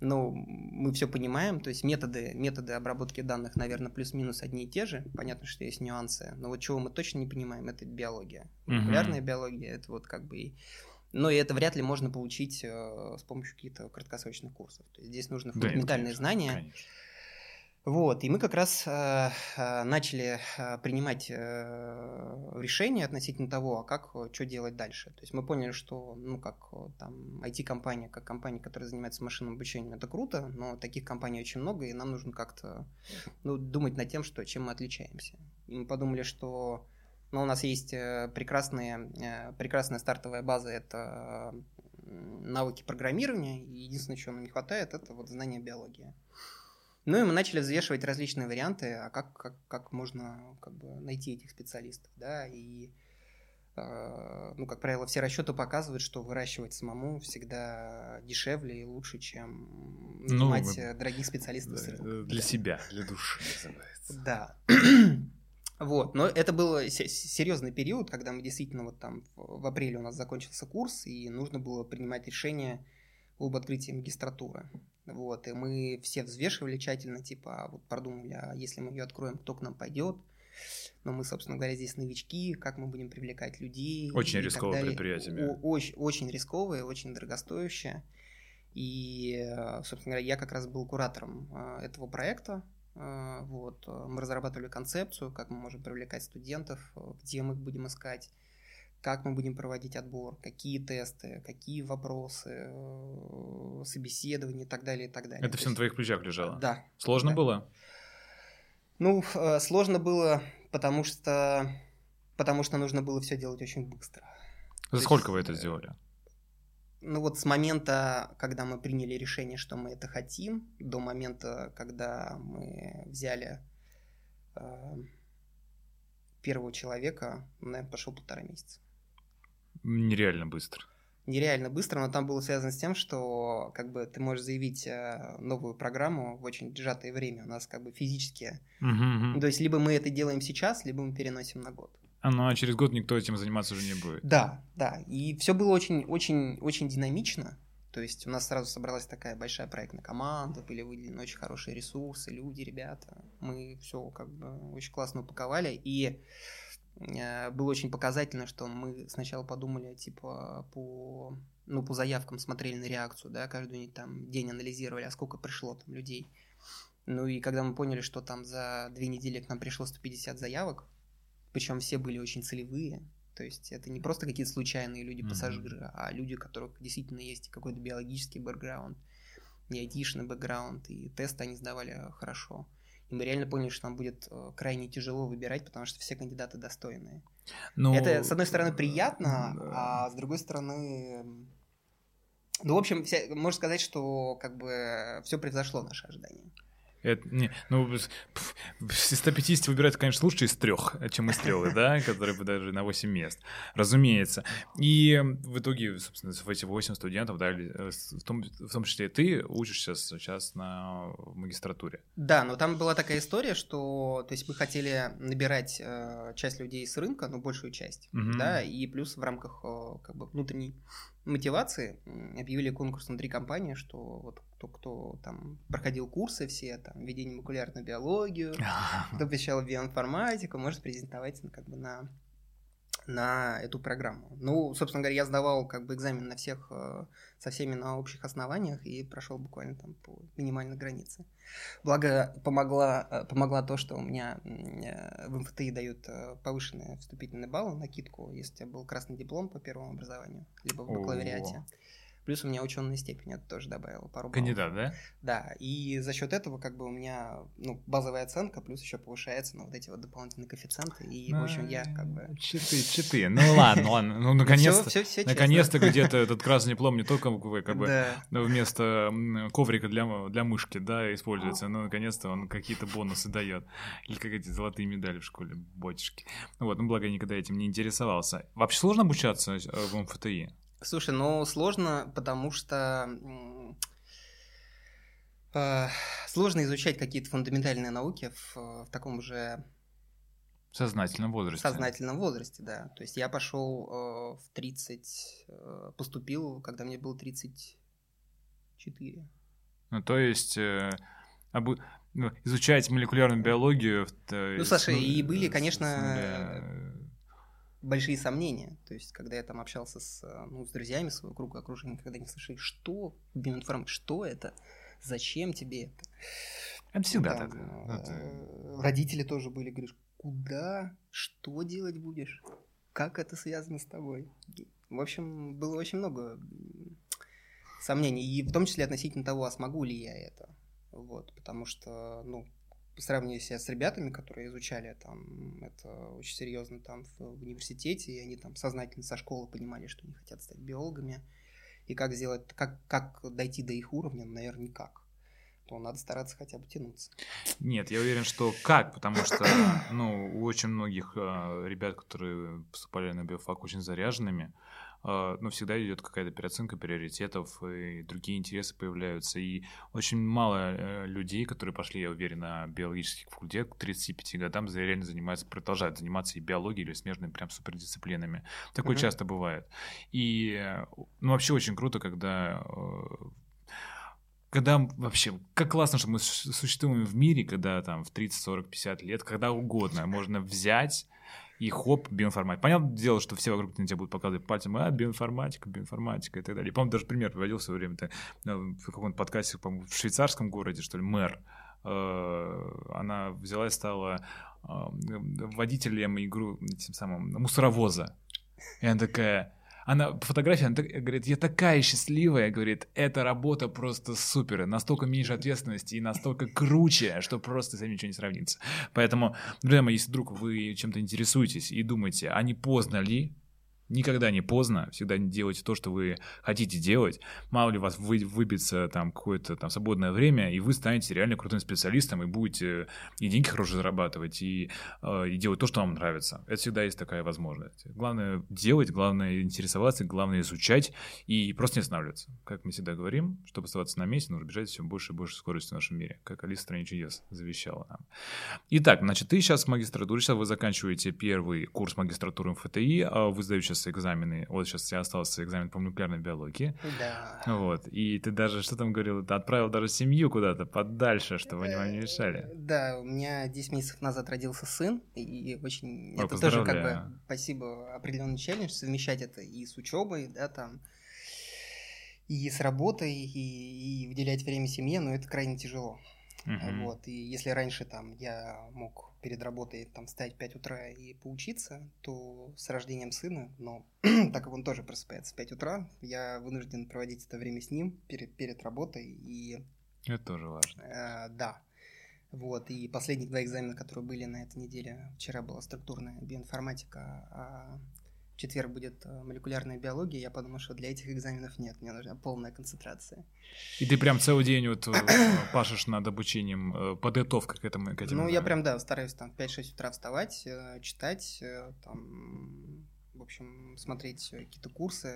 Speaker 2: ну, мы все понимаем, то есть методы, методы обработки данных, наверное, плюс-минус одни и те же. Понятно, что есть нюансы, но вот чего мы точно не понимаем, это биология. Молекулярная uh-huh. биология, это вот как бы и... Но и это вряд ли можно получить э, с помощью каких-то краткосрочных курсов. То есть здесь нужно фундаментальные да, знания. Конечно вот, и мы как раз э, э, начали э, принимать э, решения относительно того, а как, э, что делать дальше. То есть мы поняли, что, ну, как там IT-компания, как компания, которая занимается машинным обучением, это круто, но таких компаний очень много, и нам нужно как-то ну, думать над тем, что, чем мы отличаемся. И мы подумали, что ну, у нас есть прекрасные, прекрасная стартовая база, это навыки программирования, и единственное, чего нам не хватает, это вот знание биологии. Ну и мы начали взвешивать различные варианты, а как, как, как можно как бы, найти этих специалистов, да, и э, э, ну, как правило, все расчеты показывают, что выращивать самому всегда дешевле и лучше, чем ну, нанимать ну, дорогих специалистов
Speaker 1: с рынка. Для да. себя, для души называется.
Speaker 2: Да. Вот, но это был серьезный период, когда мы действительно вот там в апреле у нас закончился курс, и нужно было принимать решение об открытии магистратуры. Вот, и мы все взвешивали тщательно, типа, а вот продумали, а если мы ее откроем, кто к нам пойдет, но мы, собственно говоря, здесь новички, как мы будем привлекать людей.
Speaker 1: Очень рисковое предприятие.
Speaker 2: Очень, очень рисковое, очень дорогостоящее. И, собственно говоря, я как раз был куратором а, этого проекта. А, вот. Мы разрабатывали концепцию, как мы можем привлекать студентов, где мы их будем искать, как мы будем проводить отбор, какие тесты, какие вопросы, э, собеседования и так далее, и так далее.
Speaker 1: Это все на твоих плечах лежало?
Speaker 2: Да.
Speaker 1: Сложно
Speaker 2: да.
Speaker 1: было?
Speaker 2: Ну, э, сложно было, потому что, потому что нужно было все делать очень быстро.
Speaker 1: За То сколько есть, вы это сделали?
Speaker 2: Ну вот с момента, когда мы приняли решение, что мы это хотим, до момента, когда мы взяли э, первого человека, наверное, пошел полтора месяца.
Speaker 1: Нереально быстро.
Speaker 2: Нереально быстро, но там было связано с тем, что как бы ты можешь заявить э, новую программу в очень сжатое время. У нас как бы физически.
Speaker 1: Угу,
Speaker 2: угу. То есть либо мы это делаем сейчас, либо мы переносим на год.
Speaker 1: А ну а через год никто этим заниматься уже не будет.
Speaker 2: Да, да. И все было очень, очень, очень динамично. То есть у нас сразу собралась такая большая проектная команда, были выделены очень хорошие ресурсы, люди, ребята. Мы все как бы очень классно упаковали. И было очень показательно, что мы сначала подумали, типа, по, ну, по заявкам смотрели на реакцию, да, каждый там день анализировали, а сколько пришло там людей. Ну и когда мы поняли, что там за две недели к нам пришло 150 заявок, причем все были очень целевые, то есть это не просто какие-то случайные люди-пассажиры, mm-hmm. а люди, у которых действительно есть какой-то биологический бэкграунд, и айтишный бэкграунд, и тесты они сдавали хорошо. И мы реально поняли, что нам будет э, крайне тяжело выбирать, потому что все кандидаты достойные. Но... Ну, Это, с одной стороны, приятно, да. а с другой стороны... Ну, в общем, вся, можно сказать, что как бы все превзошло наши ожидания.
Speaker 1: Это, не, ну, из 150 выбирать, конечно, лучше из трех, чем из трех, да, которые бы даже на 8 мест, разумеется. И в итоге, собственно, в эти 8 студентов, да, э, в том, в том числе ты учишься сейчас на магистратуре.
Speaker 2: Да, но там была такая история, что, то есть мы хотели набирать э, часть людей с рынка, ну, большую часть, угу. да, и плюс в рамках э, как бы внутренней мотивации объявили конкурс внутри компании, что вот кто, кто там проходил курсы все, там, введение молекулярную биологию, кто посещал биоинформатику, может презентовать ну, как бы на на эту программу. Ну, собственно говоря, я сдавал как бы экзамен на всех, э, со всеми на общих основаниях и прошел буквально там по минимальной границе. Благо помогла, э, помогла то, что у меня э, в МФТИ дают повышенные вступительные баллы, накидку, если у тебя был красный диплом по первому образованию, либо в бакалавриате. О-о-о. Плюс у меня ученая степень это тоже добавила пару баллов.
Speaker 1: Кандидат, да?
Speaker 2: Да, и за счет этого как бы у меня ну, базовая оценка, плюс еще повышается на вот эти вот дополнительные коэффициенты, и, в общем, я как бы...
Speaker 1: Читы, читы, ну ладно, ладно, ну наконец-то, наконец-то где-то этот красный диплом не только как бы вместо коврика для, для мышки, да, используется, но наконец-то он какие-то бонусы дает, или как эти золотые медали в школе. Ну вот, ну благо я никогда этим не интересовался. Вообще сложно обучаться э, в МФТИ?
Speaker 2: Слушай, ну сложно, потому что э, сложно изучать какие-то фундаментальные науки в, в таком же
Speaker 1: сознательном возрасте.
Speaker 2: сознательном возрасте, да. То есть я пошел э, в 30, э, поступил, когда мне было 34.
Speaker 1: Ну, то есть э, обу... ну, изучать молекулярную биологию...
Speaker 2: То ну, Саша, ну, и были, конечно большие сомнения. То есть, когда я там общался с, ну, с друзьями своего круга окружения, когда они слышали, что биоинформ, что это, зачем тебе это.
Speaker 1: Это всегда там, так. Ну,
Speaker 2: это... Родители тоже были, говоришь, куда, что делать будешь, как это связано с тобой. В общем, было очень много сомнений, и в том числе относительно того, а смогу ли я это. Вот, потому что, ну, сравнивая себя с ребятами, которые изучали там это очень серьезно там в, университете, и они там сознательно со школы понимали, что они хотят стать биологами, и как сделать, как, как дойти до их уровня, наверное, никак. то надо стараться хотя бы тянуться.
Speaker 1: Нет, я уверен, что как, потому что, ну, у очень многих э, ребят, которые поступали на биофак очень заряженными, э, ну, всегда идет какая-то переоценка приоритетов, и другие интересы появляются. И очень мало э, людей, которые пошли, я уверен, на биологический факультет к 35 годам, реально занимаются, продолжают заниматься и биологией, или смежными прям супердисциплинами. Такое mm-hmm. часто бывает. И, э, ну, вообще очень круто, когда э, когда вообще, как классно, что мы существуем в мире, когда там в 30, 40, 50 лет, когда угодно можно взять и хоп, биоинформатика. Понятное дело, что все вокруг тебя будут показывать пальцем, а, биоинформатика, биоинформатика и так далее. помню, даже пример приводил в свое время, -то, ну, в каком-то подкасте, по в швейцарском городе, что ли, мэр, э, она взяла и стала э, водителем игру, тем самым, мусоровоза. И она такая, она по фотографии, она так, говорит, я такая счастливая, говорит, эта работа просто супер, настолько меньше ответственности и настолько круче, что просто с этим ничего не сравнится. Поэтому, друзья мои, если вдруг вы чем-то интересуетесь и думаете, а не поздно ли Никогда не поздно, всегда делайте то, что вы хотите делать. Мало ли у вас вы, выбиться там какое-то там свободное время, и вы станете реально крутым специалистом, и будете и деньги хорошие зарабатывать, и, э, и делать то, что вам нравится. Это всегда есть такая возможность. Главное делать, главное интересоваться, главное изучать и просто не останавливаться. Как мы всегда говорим, чтобы оставаться на месте, нужно бежать все больше и больше скоростью в нашем мире, как Алиса в стране чудес завещала нам. Итак, значит, ты сейчас в магистратуре, сейчас вы заканчиваете первый курс магистратуры МФТИ, а вы сдаете сейчас экзамены. Вот сейчас у тебя остался экзамен по молекулярной биологии.
Speaker 2: Да.
Speaker 1: Вот. И ты даже, что там говорил, ты отправил даже семью куда-то подальше, чтобы они вам не мешали.
Speaker 2: Да, у меня 10 месяцев назад родился сын, и очень... Ой, это тоже как бы, спасибо, определенный челлендж, совмещать это и с учебой, да, там, и с работой, и, и выделять время семье, но это крайне тяжело. Uh-huh. Вот, и если раньше там я мог перед работой там встать в 5 утра и поучиться, то с рождением сына, но так как он тоже просыпается в 5 утра, я вынужден проводить это время с ним перед, перед работой. И,
Speaker 1: это тоже важно.
Speaker 2: Э, да. Вот, и последние два экзамена, которые были на этой неделе, вчера была структурная биоинформатика, а четверг будет э, молекулярная биология, я подумал, что для этих экзаменов нет, мне нужна полная концентрация.
Speaker 1: И ты прям целый день вот э, пашешь над обучением, э, подготовкой к этому? К
Speaker 2: этим ну, я прям, да, стараюсь там в 5-6 утра вставать, читать, там, в общем, смотреть какие-то курсы,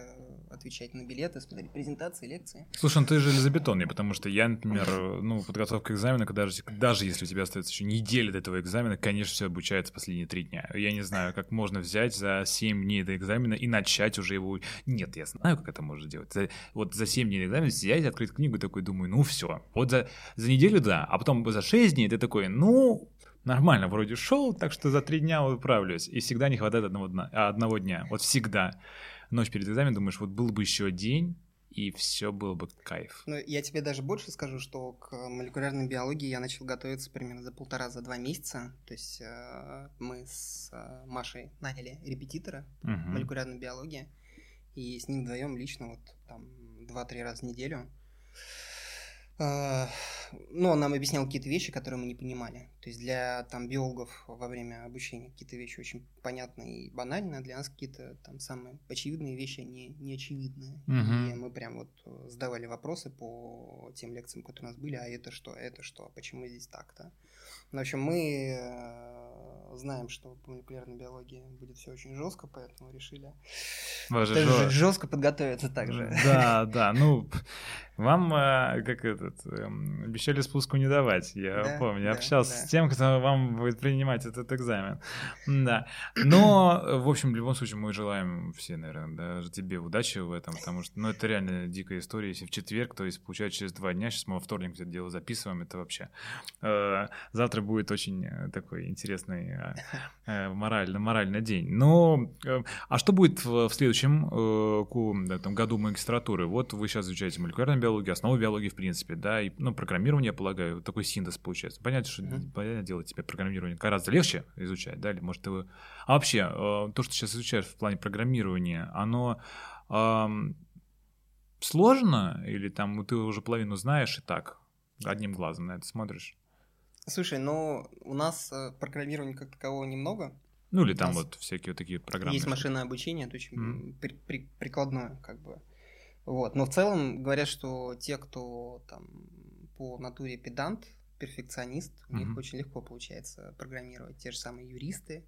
Speaker 2: отвечать на билеты, смотреть презентации, лекции.
Speaker 1: Слушай, ну ты железобетонный, потому что я, например, ну, подготовка к экзамену, даже, даже если у тебя остается еще неделя до этого экзамена, конечно, все обучается последние три дня. Я не знаю, как можно взять за 7 дней до экзамена и начать уже его... Нет, я знаю, как это можно делать. За, вот за 7 дней до экзамена взять, открыть книгу, такой думаю, ну все. Вот за, за неделю, да, а потом за 6 дней ты такой, ну, нормально вроде шел, так что за три дня управлюсь. И всегда не хватает одного дня. Одного дня. Вот всегда. Ночь перед экзаменом думаешь, вот был бы еще день, и все было бы кайф.
Speaker 2: Ну, я тебе даже больше скажу, что к молекулярной биологии я начал готовиться примерно за полтора, за два месяца. То есть э, мы с э, Машей наняли репетитора угу. молекулярной биологии, и с ним вдвоем лично вот там два-три раза в неделю а, ну, он нам объяснял какие-то вещи, которые мы не понимали. То есть для там биологов во время обучения какие-то вещи очень понятные и банальные, а для нас какие-то там самые очевидные вещи не, не очевидные. Uh-huh. И мы прям вот э, задавали вопросы по тем лекциям, которые у нас были, а это что, это что, почему здесь так-то. Ну, в общем, мы э, знаем, что по молекулярной биологии будет все очень жестко, поэтому решили жестко подготовиться также.
Speaker 1: Да, да, ну вам, э, как этот, эм, обещали спуску не давать, я да, помню. Я да, общался да. с тем, кто вам будет принимать этот экзамен. Да. Но, в общем, в любом случае, мы желаем все, наверное, даже тебе удачи в этом, потому что, ну, это реально дикая история. Если в четверг, то есть, получается, через два дня, сейчас мы во вторник это дело записываем, это вообще... Э, завтра будет очень э, такой интересный моральный, моральный день. Но, а что будет в следующем году магистратуры? Вот вы сейчас изучаете молекулярную биологию, основу биологии в принципе, да, и, ну, программирование, я полагаю, такой синтез получается. Понятно, что, mm-hmm. понятное дело, тебе программирование гораздо легче изучать, да, или может ты... А вообще, э, то, что сейчас изучаешь в плане программирования, оно э, сложно, или там ты уже половину знаешь и так, одним глазом на это смотришь?
Speaker 2: Слушай, ну, у нас э, программирования как такового немного.
Speaker 1: Ну, или там вот всякие вот такие программы.
Speaker 2: Есть машинное обучение, это очень mm-hmm. при, при, прикладное, как бы. Вот. Но в целом говорят, что те, кто там по натуре педант, перфекционист, у них очень легко получается программировать. Те же самые юристы,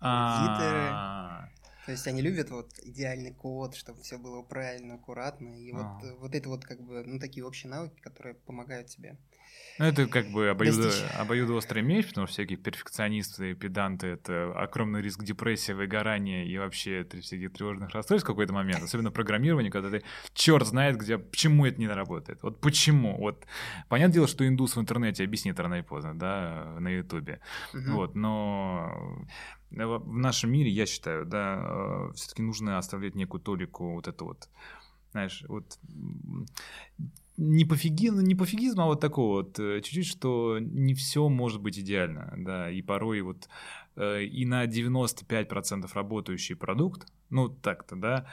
Speaker 2: аудиторы. То есть они любят вот идеальный код, чтобы все было правильно, аккуратно. И вот, вот это вот как бы, ну, такие общие навыки, которые помогают тебе
Speaker 1: ну, это как бы обоюдо, обоюдоострый меч, потому что всякие перфекционисты, педанты — это огромный риск депрессии, выгорания и вообще всяких тревожных расстройств в какой-то момент, особенно программирование, когда ты черт знает, где, почему это не работает. Вот почему? Вот понятное дело, что индус в интернете объяснит рано и поздно, да, на ютубе. Угу. Вот, но в нашем мире, я считаю, да, все-таки нужно оставлять некую толику вот это вот знаешь, вот не пофигизм, не пофигизм, а вот такого вот э, чуть-чуть, что не все может быть идеально, да, и порой вот э, и на 95% работающий продукт, ну так-то, да,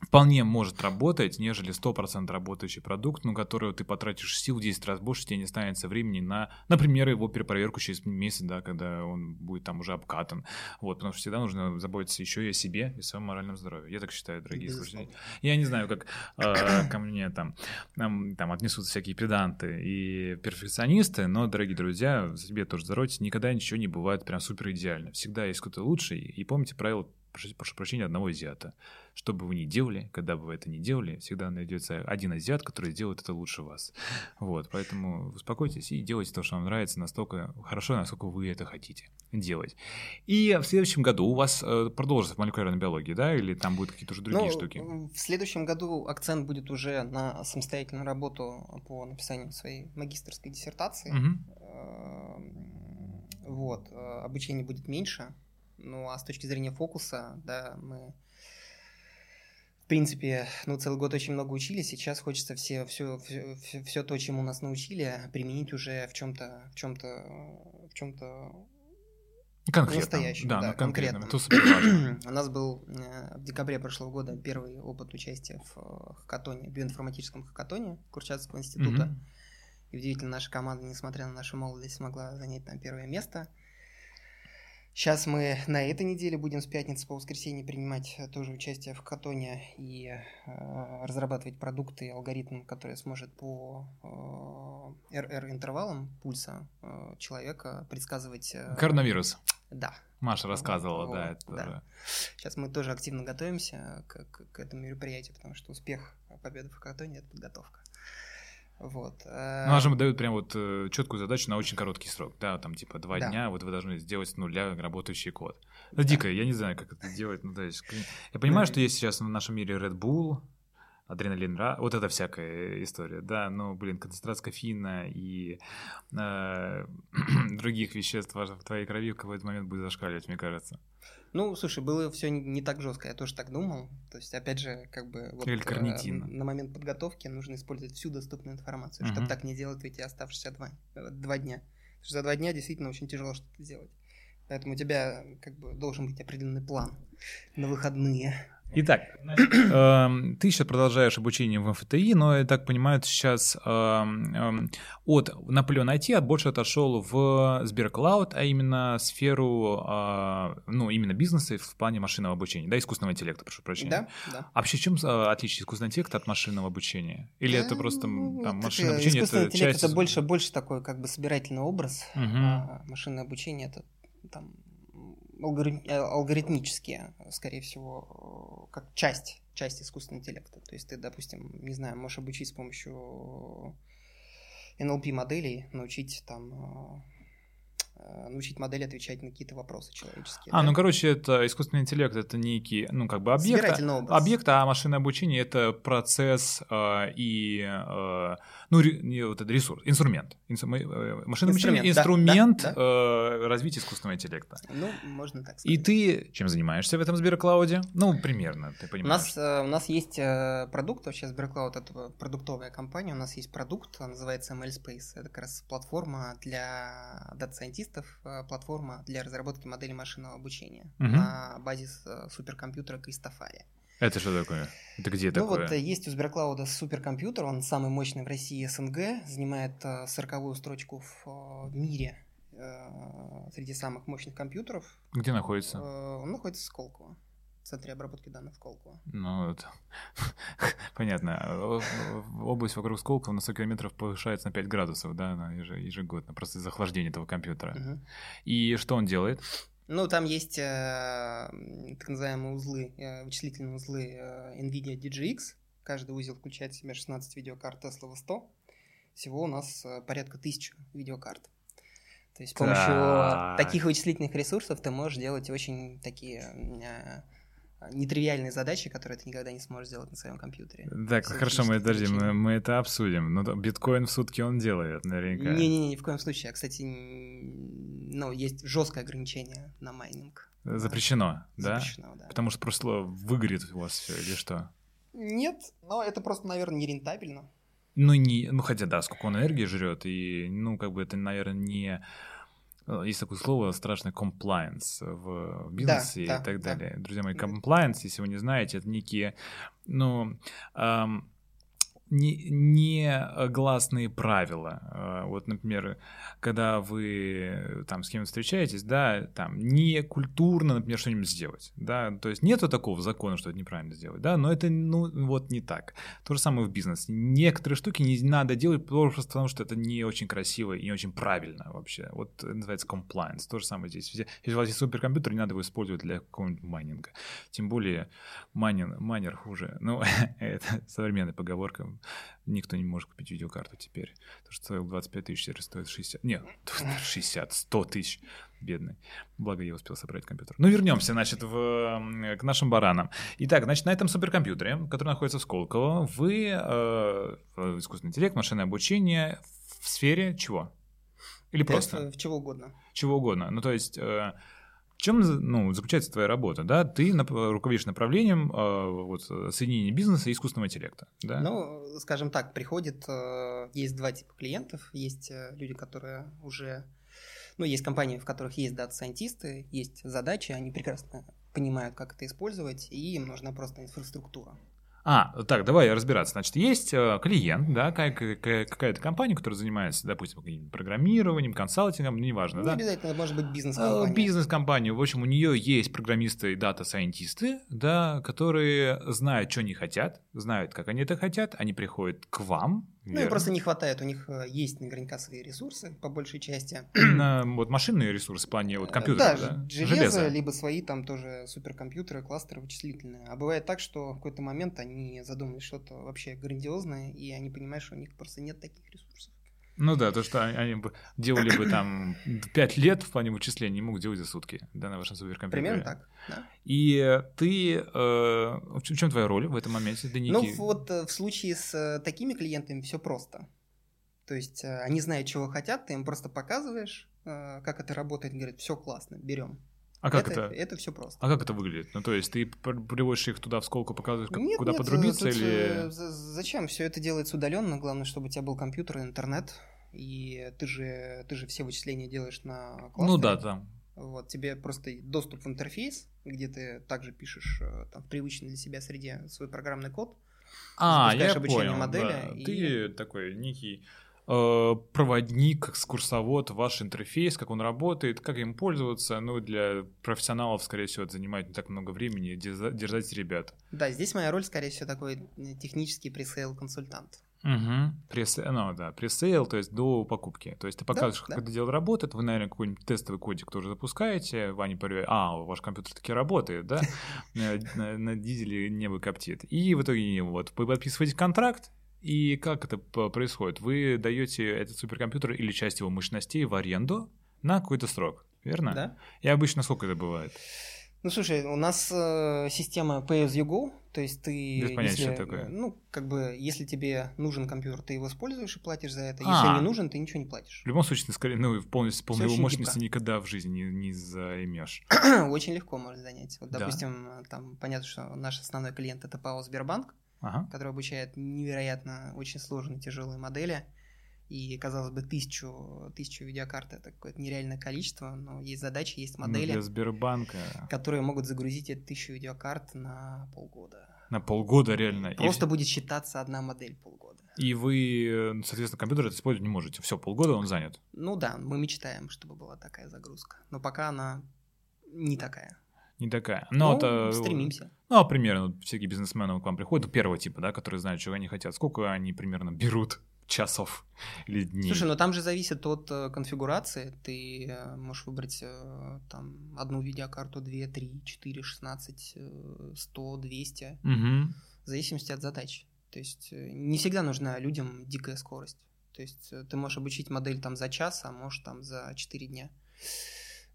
Speaker 1: вполне может работать, нежели 100% работающий продукт, на который ты потратишь сил в 10 раз больше, тебе не останется времени на, например, его перепроверку через месяц, да, когда он будет там уже обкатан. Вот, потому что всегда нужно заботиться еще и о себе, и о своем моральном здоровье. Я так считаю, дорогие слушатели. Я не знаю, как э, ко мне там, там, там отнесутся всякие педанты и перфекционисты, но, дорогие друзья, за себе тоже здоровьте, никогда ничего не бывает прям супер идеально. Всегда есть кто-то лучший, и помните правило прошу прощения, одного азиата. Что бы вы ни делали, когда бы вы это ни делали, всегда найдется один азиат, который сделает это лучше вас. Вот, поэтому успокойтесь и делайте то, что вам нравится настолько хорошо, насколько вы это хотите делать. И в следующем году у вас э, продолжится молекулярная биология, да, или там будут какие-то уже другие ну, штуки?
Speaker 2: В следующем году акцент будет уже на самостоятельную работу по написанию своей магистрской диссертации. Угу. Вот, э, обучение будет меньше, ну, а с точки зрения фокуса, да, мы принципе, ну, целый год очень много учили, сейчас хочется все, все, все, все, то, чему нас научили, применить уже в чем-то, в чем-то, в чем-то
Speaker 1: Конкретно,
Speaker 2: настоящем,
Speaker 1: да, да конкретно.
Speaker 2: У нас был э, в декабре прошлого года первый опыт участия в э, хакатоне, биоинформатическом хакатоне Курчатского института. Mm-hmm. И удивительно, наша команда, несмотря на нашу молодость, смогла занять там первое место. Сейчас мы на этой неделе будем с пятницы по воскресенье принимать э, тоже участие в Катоне и э, разрабатывать продукты и алгоритм, который сможет по э, RR-интервалам пульса э, человека предсказывать... Э,
Speaker 1: Коронавирус.
Speaker 2: Да.
Speaker 1: Маша рассказывала, вот, да, это
Speaker 2: да. Тоже. Сейчас мы тоже активно готовимся к, к, к этому мероприятию, потому что успех победы в Катоне – это подготовка. Вот.
Speaker 1: Ну, а же дают прям вот э, четкую задачу на очень короткий срок, да, там типа два да. дня, вот вы должны сделать с нуля работающий код. Это да. дико, я не знаю, как это делать. Ну, то есть, я понимаю, что есть сейчас в нашем мире Red Bull, адреналин, вот это всякая история, да, но, блин, концентрация кофеина и э, других веществ в твоей крови в какой-то момент будет зашкаливать, мне кажется.
Speaker 2: Ну, слушай, было все не так жестко, я тоже так думал. То есть, опять же, как бы вот, э, на момент подготовки нужно использовать всю доступную информацию. Uh-huh. Чтобы так не делать в эти оставшиеся два, э, два дня. Потому что за два дня действительно очень тяжело что-то сделать. Поэтому у тебя как бы должен быть определенный план на выходные.
Speaker 1: Итак, э, ты сейчас продолжаешь обучение в МФТИ, но я так понимаю, ты сейчас э, э, от Наполеона IT больше отошел в Сберклауд, а именно сферу, ну, именно бизнеса в плане машинного обучения, да, искусственного интеллекта, прошу прощения.
Speaker 2: Да, да.
Speaker 1: А вообще чем отличие искусственного интеллекта от машинного обучения? Или да, это просто ну, там, машинное обучение?
Speaker 2: Искусственный это интеллект часть... это больше, больше такой как бы собирательный образ, угу. а машинное обучение это там алгоритмические, скорее всего, как часть, часть искусственного интеллекта. То есть ты, допустим, не знаю, можешь обучить с помощью NLP моделей, научить там Э, научить модель отвечать на какие-то вопросы человеческие.
Speaker 1: А, да? ну, короче, это искусственный интеллект, это некий, ну, как бы объект. Объект, а машинное обучение — это процесс э, и, э, ну, ре, вот это ресурс, инструмент. Инс, э, машинное обучение — инструмент да, да, э, развития искусственного интеллекта.
Speaker 2: Ну, можно так сказать.
Speaker 1: И ты чем занимаешься в этом Сберклауде? Ну, примерно, ты понимаешь.
Speaker 2: У нас, э, у нас есть э, продукт, вообще Сберклауд — это продуктовая компания, у нас есть продукт, называется ML Space. Это как раз платформа для дата-сайентистов, специалистов э, платформа для разработки модели машинного обучения угу. на базе э, суперкомпьютера Кристофари.
Speaker 1: Это что такое? Это где ну такое?
Speaker 2: Ну вот э, есть у Сберклауда суперкомпьютер, он самый мощный в России СНГ, занимает сороковую строчку в мире среди самых мощных компьютеров.
Speaker 1: Где находится?
Speaker 2: Он находится в Сколково. Центре обработки данных Сколково.
Speaker 1: Ну, это... понятно. Область вокруг Сколково на 100 километров повышается на 5 градусов, да, ежегодно, просто из-за охлаждения этого компьютера. Угу. И что он делает?
Speaker 2: Ну, там есть э, так называемые узлы, э, вычислительные узлы э, NVIDIA DGX. Каждый узел включает в себя 16 видеокарт Tesla V100. Всего у нас порядка тысячи видеокарт. То есть с помощью так. таких вычислительных ресурсов ты можешь делать очень такие нетривиальные задачи, которые ты никогда не сможешь сделать на своем компьютере.
Speaker 1: Так, хорошо, мы, подожди, мы, мы это обсудим. Но биткоин в сутки он делает, наверняка.
Speaker 2: Не-не-не, ни в коем случае. А, кстати, ну, есть жесткое ограничение на майнинг.
Speaker 1: Запрещено, да? Запрещено, да. Потому что просто выгорит у вас все или что?
Speaker 2: Нет, но это просто, наверное, не рентабельно.
Speaker 1: Ну, не, ну, хотя да, сколько он энергии жрет, и, ну, как бы это, наверное, не есть такое слово страшное compliance в бизнесе да, и да, так далее. Да. Друзья мои, compliance, если вы не знаете, это некие, ну, эм, не, не гласные правила. А, вот, например, когда вы там с кем-то встречаетесь, да, там не культурно, например, что-нибудь сделать, да, то есть нету такого закона, что это неправильно сделать, да, но это, ну, вот не так. То же самое в бизнесе. Некоторые штуки не надо делать просто потому, что это не очень красиво и не очень правильно вообще. Вот называется compliance. То же самое здесь. Если у вас есть суперкомпьютер, не надо его использовать для какого-нибудь майнинга. Тем более майнинг, майнер хуже. Ну, это современная поговорка никто не может купить видеокарту теперь. То, что стоил 25 тысяч, теперь стоит 60. Нет, 60, 100 тысяч. Бедный. Благо я успел собрать компьютер. Ну, вернемся, значит, в, к нашим баранам. Итак, значит, на этом суперкомпьютере, который находится в Сколково, вы э, искусственный интеллект, машинное обучение в сфере чего? Или просто?
Speaker 2: В чего угодно.
Speaker 1: Чего угодно. Ну, то есть... Э, в чем ну, заключается твоя работа? Да? Ты руководишь направлением э, вот, соединения бизнеса и искусственного интеллекта. Да?
Speaker 2: Ну, скажем так, приходит, э, есть два типа клиентов. Есть э, люди, которые уже... Ну, есть компании, в которых есть дата-сайентисты, есть задачи, они прекрасно понимают, как это использовать, и им нужна просто инфраструктура.
Speaker 1: А, так, давай разбираться. Значит, есть э, клиент, да, какая-то компания, которая занимается, допустим, программированием, консалтингом, ну, неважно,
Speaker 2: ну,
Speaker 1: да?
Speaker 2: обязательно, может быть, бизнес-компания.
Speaker 1: Э, бизнес-компания. В общем, у нее есть программисты и дата-сайентисты, да, которые знают, что они хотят, знают, как они это хотят, они приходят к вам,
Speaker 2: ну, им просто не хватает, у них э, есть наверняка свои ресурсы, по большей части.
Speaker 1: На, вот машинные ресурсы в плане вот компьютера,
Speaker 2: да? да? Железо, железо, либо свои там тоже суперкомпьютеры, кластеры вычислительные. А бывает так, что в какой-то момент они задумали что-то вообще грандиозное, и они понимают, что у них просто нет таких ресурсов.
Speaker 1: Ну да, то, что они бы делали бы там 5 лет в плане вычислений, не могут делать за сутки, да, на вашем суперкомпьютере.
Speaker 2: Примерно так, да.
Speaker 1: И ты, э, в чем твоя роль в этом моменте?
Speaker 2: Некий... Ну вот э, в случае с э, такими клиентами все просто. То есть э, они знают, чего хотят, ты им просто показываешь, как это работает, говорят, все классно, берем.
Speaker 1: А как это?
Speaker 2: Это, это все просто.
Speaker 1: А как это выглядит? Ну, то есть ты приводишь их туда в сколку, показываешь, как, нет, куда нет, подрубиться или...
Speaker 2: Зачем? Все это делается удаленно. Главное, чтобы у тебя был компьютер и интернет. И ты же, ты же все вычисления делаешь на кластере.
Speaker 1: Ну да, там.
Speaker 2: Вот, тебе просто доступ в интерфейс, где ты также пишешь э, там, в привычной для себя среде свой программный код.
Speaker 1: А, я понял, модели. Да. И... Ты такой некий Э, проводник, экскурсовод, ваш интерфейс, как он работает, как им пользоваться. Ну, для профессионалов, скорее всего, это занимает не так много времени держать ребят.
Speaker 2: Да, здесь моя роль, скорее всего, такой э, технический пресейл-консультант.
Speaker 1: Угу. Пресейл, ну да, пресейл, то есть до покупки. То есть ты показываешь, да, как да. это дело работает, вы, наверное, какой-нибудь тестовый кодик тоже запускаете, Ваня проверяет, а, ваш компьютер таки работает, да, на дизеле небо коптит. И в итоге вот вы подписываете контракт, и как это происходит? Вы даете этот суперкомпьютер или часть его мощностей в аренду на какой-то срок, верно?
Speaker 2: Да.
Speaker 1: И обычно сколько это бывает?
Speaker 2: Ну, слушай, у нас э, система pay as you go, то есть ты...
Speaker 1: Без понятия, если, что такое.
Speaker 2: Ну, как бы, если тебе нужен компьютер, ты его используешь и платишь за это. А, если не нужен, ты ничего не платишь.
Speaker 1: В любом случае, ты, скорее, ну, полностью полной его мощности гибко. никогда в жизни не, не займешь.
Speaker 2: Очень легко можно занять. Вот, допустим, да. там понятно, что наш основной клиент это ПАО Сбербанк, ага. который обучает невероятно очень сложные тяжелые модели. И, казалось бы, тысячу, тысячу видеокарт это какое-то нереальное количество, но есть задачи, есть ну, модели,
Speaker 1: ну, для Сбербанка.
Speaker 2: которые могут загрузить эту тысячу видеокарт на полгода.
Speaker 1: На полгода реально.
Speaker 2: Просто и... будет считаться одна модель полгода.
Speaker 1: И вы, соответственно, компьютер это использовать не можете. Все, полгода он занят.
Speaker 2: Ну да, мы мечтаем, чтобы была такая загрузка. Но пока она не такая.
Speaker 1: Не такая. Но
Speaker 2: ну,
Speaker 1: это...
Speaker 2: стремимся.
Speaker 1: Ну, а примерно всякие бизнесмены к вам приходят, первого типа, да, которые знают, чего они хотят. Сколько они примерно берут часов или дней?
Speaker 2: Слушай, ну там же зависит от э, конфигурации. Ты э, можешь выбрать э, там одну видеокарту, две, три, четыре, шестнадцать, э, сто, двести.
Speaker 1: Угу.
Speaker 2: В зависимости от задач. То есть э, не всегда нужна людям дикая скорость. То есть э, ты можешь обучить модель там за час, а можешь там за четыре дня.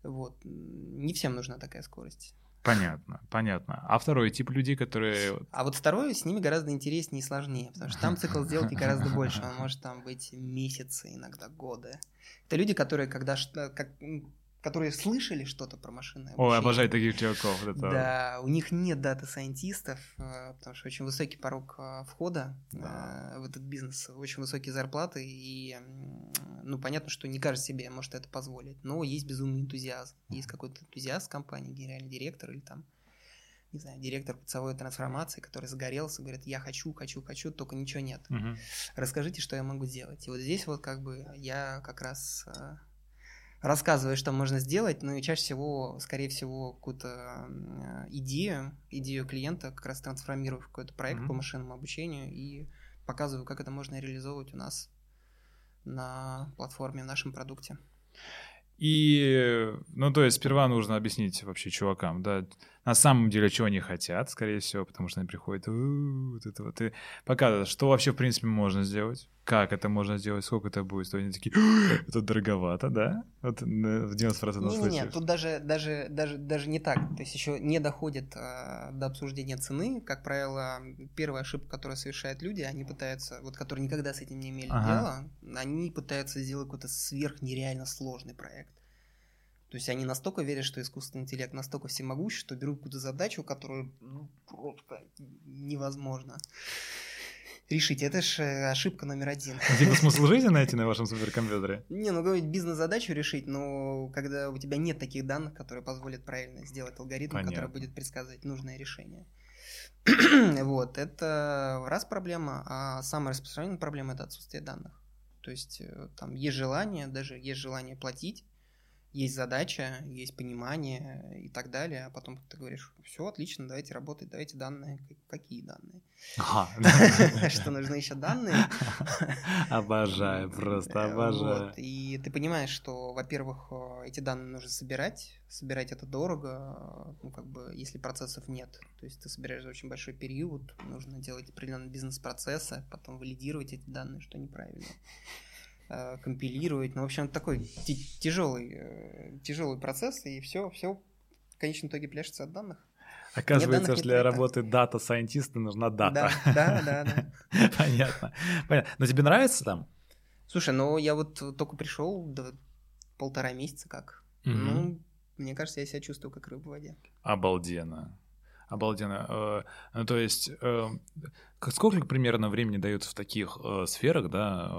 Speaker 2: Вот. Не всем нужна такая скорость.
Speaker 1: Понятно, понятно. А второй тип людей, которые...
Speaker 2: А вот второй, с ними гораздо интереснее и сложнее, потому что там цикл сделки гораздо больше, он может там быть месяцы, иногда годы. Это люди, которые когда как, которые слышали что-то про машины.
Speaker 1: Ой, обожаю таких чуваков. Это...
Speaker 2: Да, у них нет дата-сайентистов, э, потому что очень высокий порог э, входа да. Э, в этот бизнес, очень высокие зарплаты, и, ну, понятно, что не каждый себе может это позволить, но есть безумный энтузиазм. Есть какой-то энтузиаст компании, генеральный директор или там не знаю, директор цифровой трансформации, который загорелся, говорит, я хочу, хочу, хочу, только ничего нет.
Speaker 1: Угу.
Speaker 2: Расскажите, что я могу сделать. И вот здесь вот как бы я как раз рассказываю, что можно сделать, но и чаще всего, скорее всего, какую-то идею, идею клиента как раз трансформирую в какой-то проект mm-hmm. по машинному обучению и показываю, как это можно реализовывать у нас на платформе, в нашем продукте.
Speaker 1: И, ну, то есть сперва нужно объяснить вообще чувакам, да, на самом деле, чего они хотят, скорее всего, потому что они приходят, вот это вот, и показывают, что вообще, в принципе, можно сделать, как это можно сделать, сколько это будет стоить. Они такие, это дороговато, да? Вот в 90% случаев.
Speaker 2: Нет, тут даже, даже, даже, даже не так. То есть еще не доходит э, до обсуждения цены. Как правило, первая ошибка, которую совершают люди, они пытаются, вот которые никогда с этим не имели ага. дела, они пытаются сделать какой-то сверх нереально сложный проект. То есть они настолько верят, что искусственный интеллект настолько всемогущ, что берут какую-то задачу, которую ну, просто невозможно решить. Это же э, ошибка номер один.
Speaker 1: Типа смысл жизни найти на вашем суперкомпьютере?
Speaker 2: Не, ну говорить бизнес-задачу решить, но когда у тебя нет таких данных, которые позволят правильно сделать алгоритм, Понятно. который будет предсказывать нужное решение. вот, это раз проблема, а самая распространенная проблема это отсутствие данных. То есть э, там есть желание, даже есть желание платить, есть задача, есть понимание и так далее, а потом ты говоришь, все отлично, давайте работать, давайте данные. Какие данные? Что нужны еще данные?
Speaker 1: Обожаю, просто обожаю.
Speaker 2: И ты понимаешь, что, во-первых, э, эти данные нужно собирать, собирать это дорого, ну, как бы, если процессов нет. То есть ты собираешь за очень большой период, нужно делать определенные бизнес-процессы, потом валидировать эти данные, что неправильно. Э, компилировать. Ну, в общем, такой тяжелый, э, тяжелый процесс, и все, все в конечном итоге пляшется от данных.
Speaker 1: Оказывается, что для работы дата-сайентиста нужна data.
Speaker 2: Да, да, да.
Speaker 1: да. Понятно. Понятно. Но тебе нравится там?
Speaker 2: Слушай, ну я вот только пришел до полтора месяца как. Ну, мне кажется, я себя чувствую как рыба в воде.
Speaker 1: Обалденно. Обалденно. Э, ну, то есть, э, сколько примерно времени дается в таких э, сферах, да,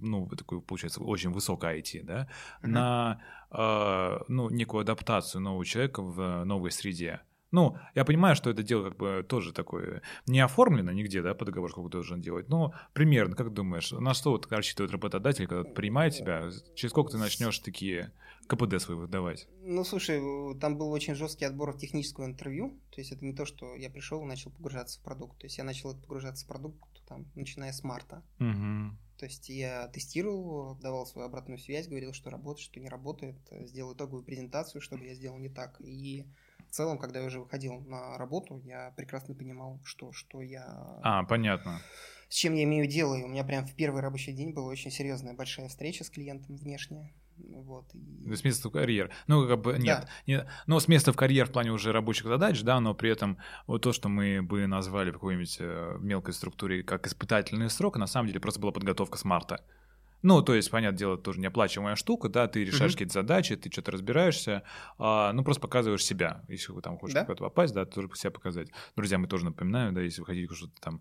Speaker 1: ну, такой, получается, очень высокая IT, да, mm-hmm. на, ну, некую адаптацию нового человека в новой среде? Ну, я понимаю, что это дело как бы тоже такое не оформлено нигде, да, по договору, как должен делать, но примерно, как думаешь, на что вот рассчитывает работодатель, когда принимает тебя, через сколько ты начнешь такие КПД свой выдавать?
Speaker 2: Ну, слушай, там был очень жесткий отбор в техническое интервью, то есть это не то, что я пришел и начал погружаться в продукт, то есть я начал погружаться в продукт, там, начиная с марта.
Speaker 1: Угу.
Speaker 2: То есть я тестировал, давал свою обратную связь, говорил, что работает, что не работает, сделал итоговую презентацию, чтобы я сделал не так, и в целом, когда я уже выходил на работу, я прекрасно понимал, что, что я...
Speaker 1: А, понятно.
Speaker 2: С чем я имею дело. И у меня прям в первый рабочий день была очень серьезная большая встреча с клиентом внешняя. Вот,
Speaker 1: и... С места в карьер. Ну, как бы, нет, да. нет. Но с места в карьер в плане уже рабочих задач, да, но при этом вот то, что мы бы назвали в какой-нибудь э, мелкой структуре как испытательный срок, на самом деле просто была подготовка с марта. Ну, то есть, понятное дело, тоже неоплачиваемая штука, да, ты решаешь mm-hmm. какие-то задачи, ты что-то разбираешься, а, ну, просто показываешь себя. Если вы там хочешь да? куда-то попасть, да, тоже себя показать. Друзья, мы тоже напоминаю, да, если вы хотите что-то там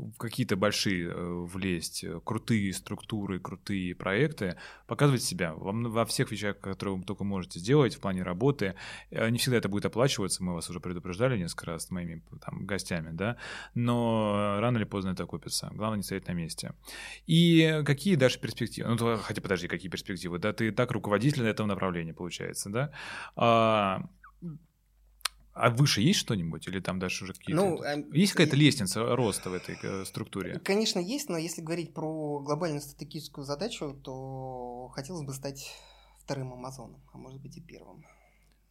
Speaker 1: в какие-то большие э, влезть, э, крутые структуры, крутые проекты, показывать себя во, всех вещах, которые вы только можете сделать в плане работы. Э, не всегда это будет оплачиваться, мы вас уже предупреждали несколько раз с моими там, гостями, да, но рано или поздно это окупится. Главное не стоять на месте. И какие дальше перспективы? Ну, хотя подожди, какие перспективы? Да, ты так руководитель этого направления, получается, да? А, выше есть что-нибудь? Или там дальше уже какие-то... Ну, а... Есть какая-то лестница роста в этой э, структуре?
Speaker 2: Конечно, есть, но если говорить про глобальную стратегическую задачу, то хотелось бы стать вторым Амазоном, а может быть и первым.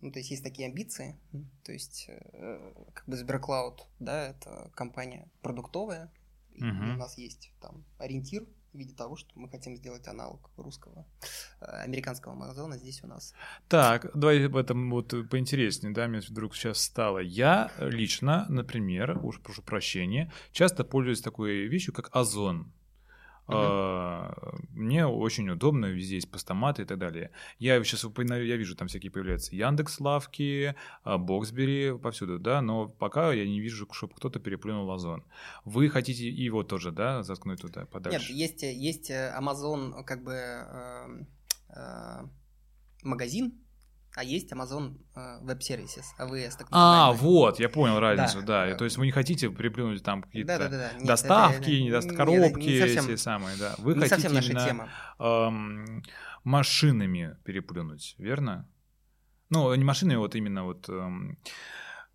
Speaker 2: Ну, то есть есть такие амбиции. То есть, э, как бы Сберклауд, да, это компания продуктовая. И угу. у нас есть там ориентир в виде того, что мы хотим сделать аналог русского, э, американского Амазона здесь у нас.
Speaker 1: Так, давай об этом вот поинтереснее, да, мне вдруг сейчас стало. Я лично, например, уж прошу прощения, часто пользуюсь такой вещью, как Озон. Uh-huh. Мне очень удобно, везде есть постаматы и так далее. Я сейчас я вижу, там всякие появляются Яндекс лавки, а, Боксбери повсюду, да, но пока я не вижу, чтобы кто-то переплюнул Озон. Вы хотите его тоже, да, заткнуть туда подальше?
Speaker 2: Нет, есть, есть Amazon как бы э, э, магазин, а есть Amazon Web Services, AWS. Так
Speaker 1: а, вот, я понял разницу, да. да. То есть вы не хотите приплюнуть там какие-то да, да, да, да. доставки, Нет, это, не коробки, не, совсем, эти самые, да. Вы не хотите наша именно тема. Эм, машинами переплюнуть, верно? Ну, не машинами, вот именно вот эм,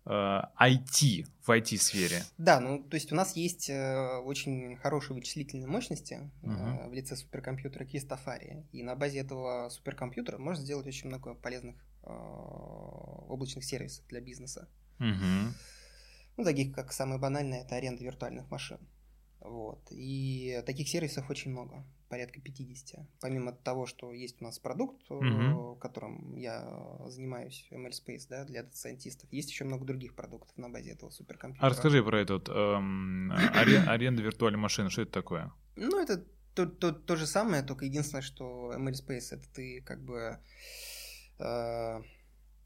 Speaker 1: IT э, в IT-сфере.
Speaker 2: Да, ну то есть у нас есть э, очень хорошие вычислительные мощности uh-huh. э, в лице суперкомпьютера Kistafari, и на базе этого суперкомпьютера можно сделать очень много полезных облачных сервисов для бизнеса. Uh-huh. Ну, таких как самое банальное, это аренда виртуальных машин. Вот. И таких сервисов очень много, порядка 50. Помимо того, что есть у нас продукт, угу. которым я занимаюсь, ML Space, да, для дата-сайентистов, есть еще много других продуктов на базе этого суперкомпьютера.
Speaker 1: А расскажи про этот эм, арен, аренда виртуальной машины, что это такое?
Speaker 2: Ну, это то, то, то же самое, только единственное, что ML Space это ты как бы... Э,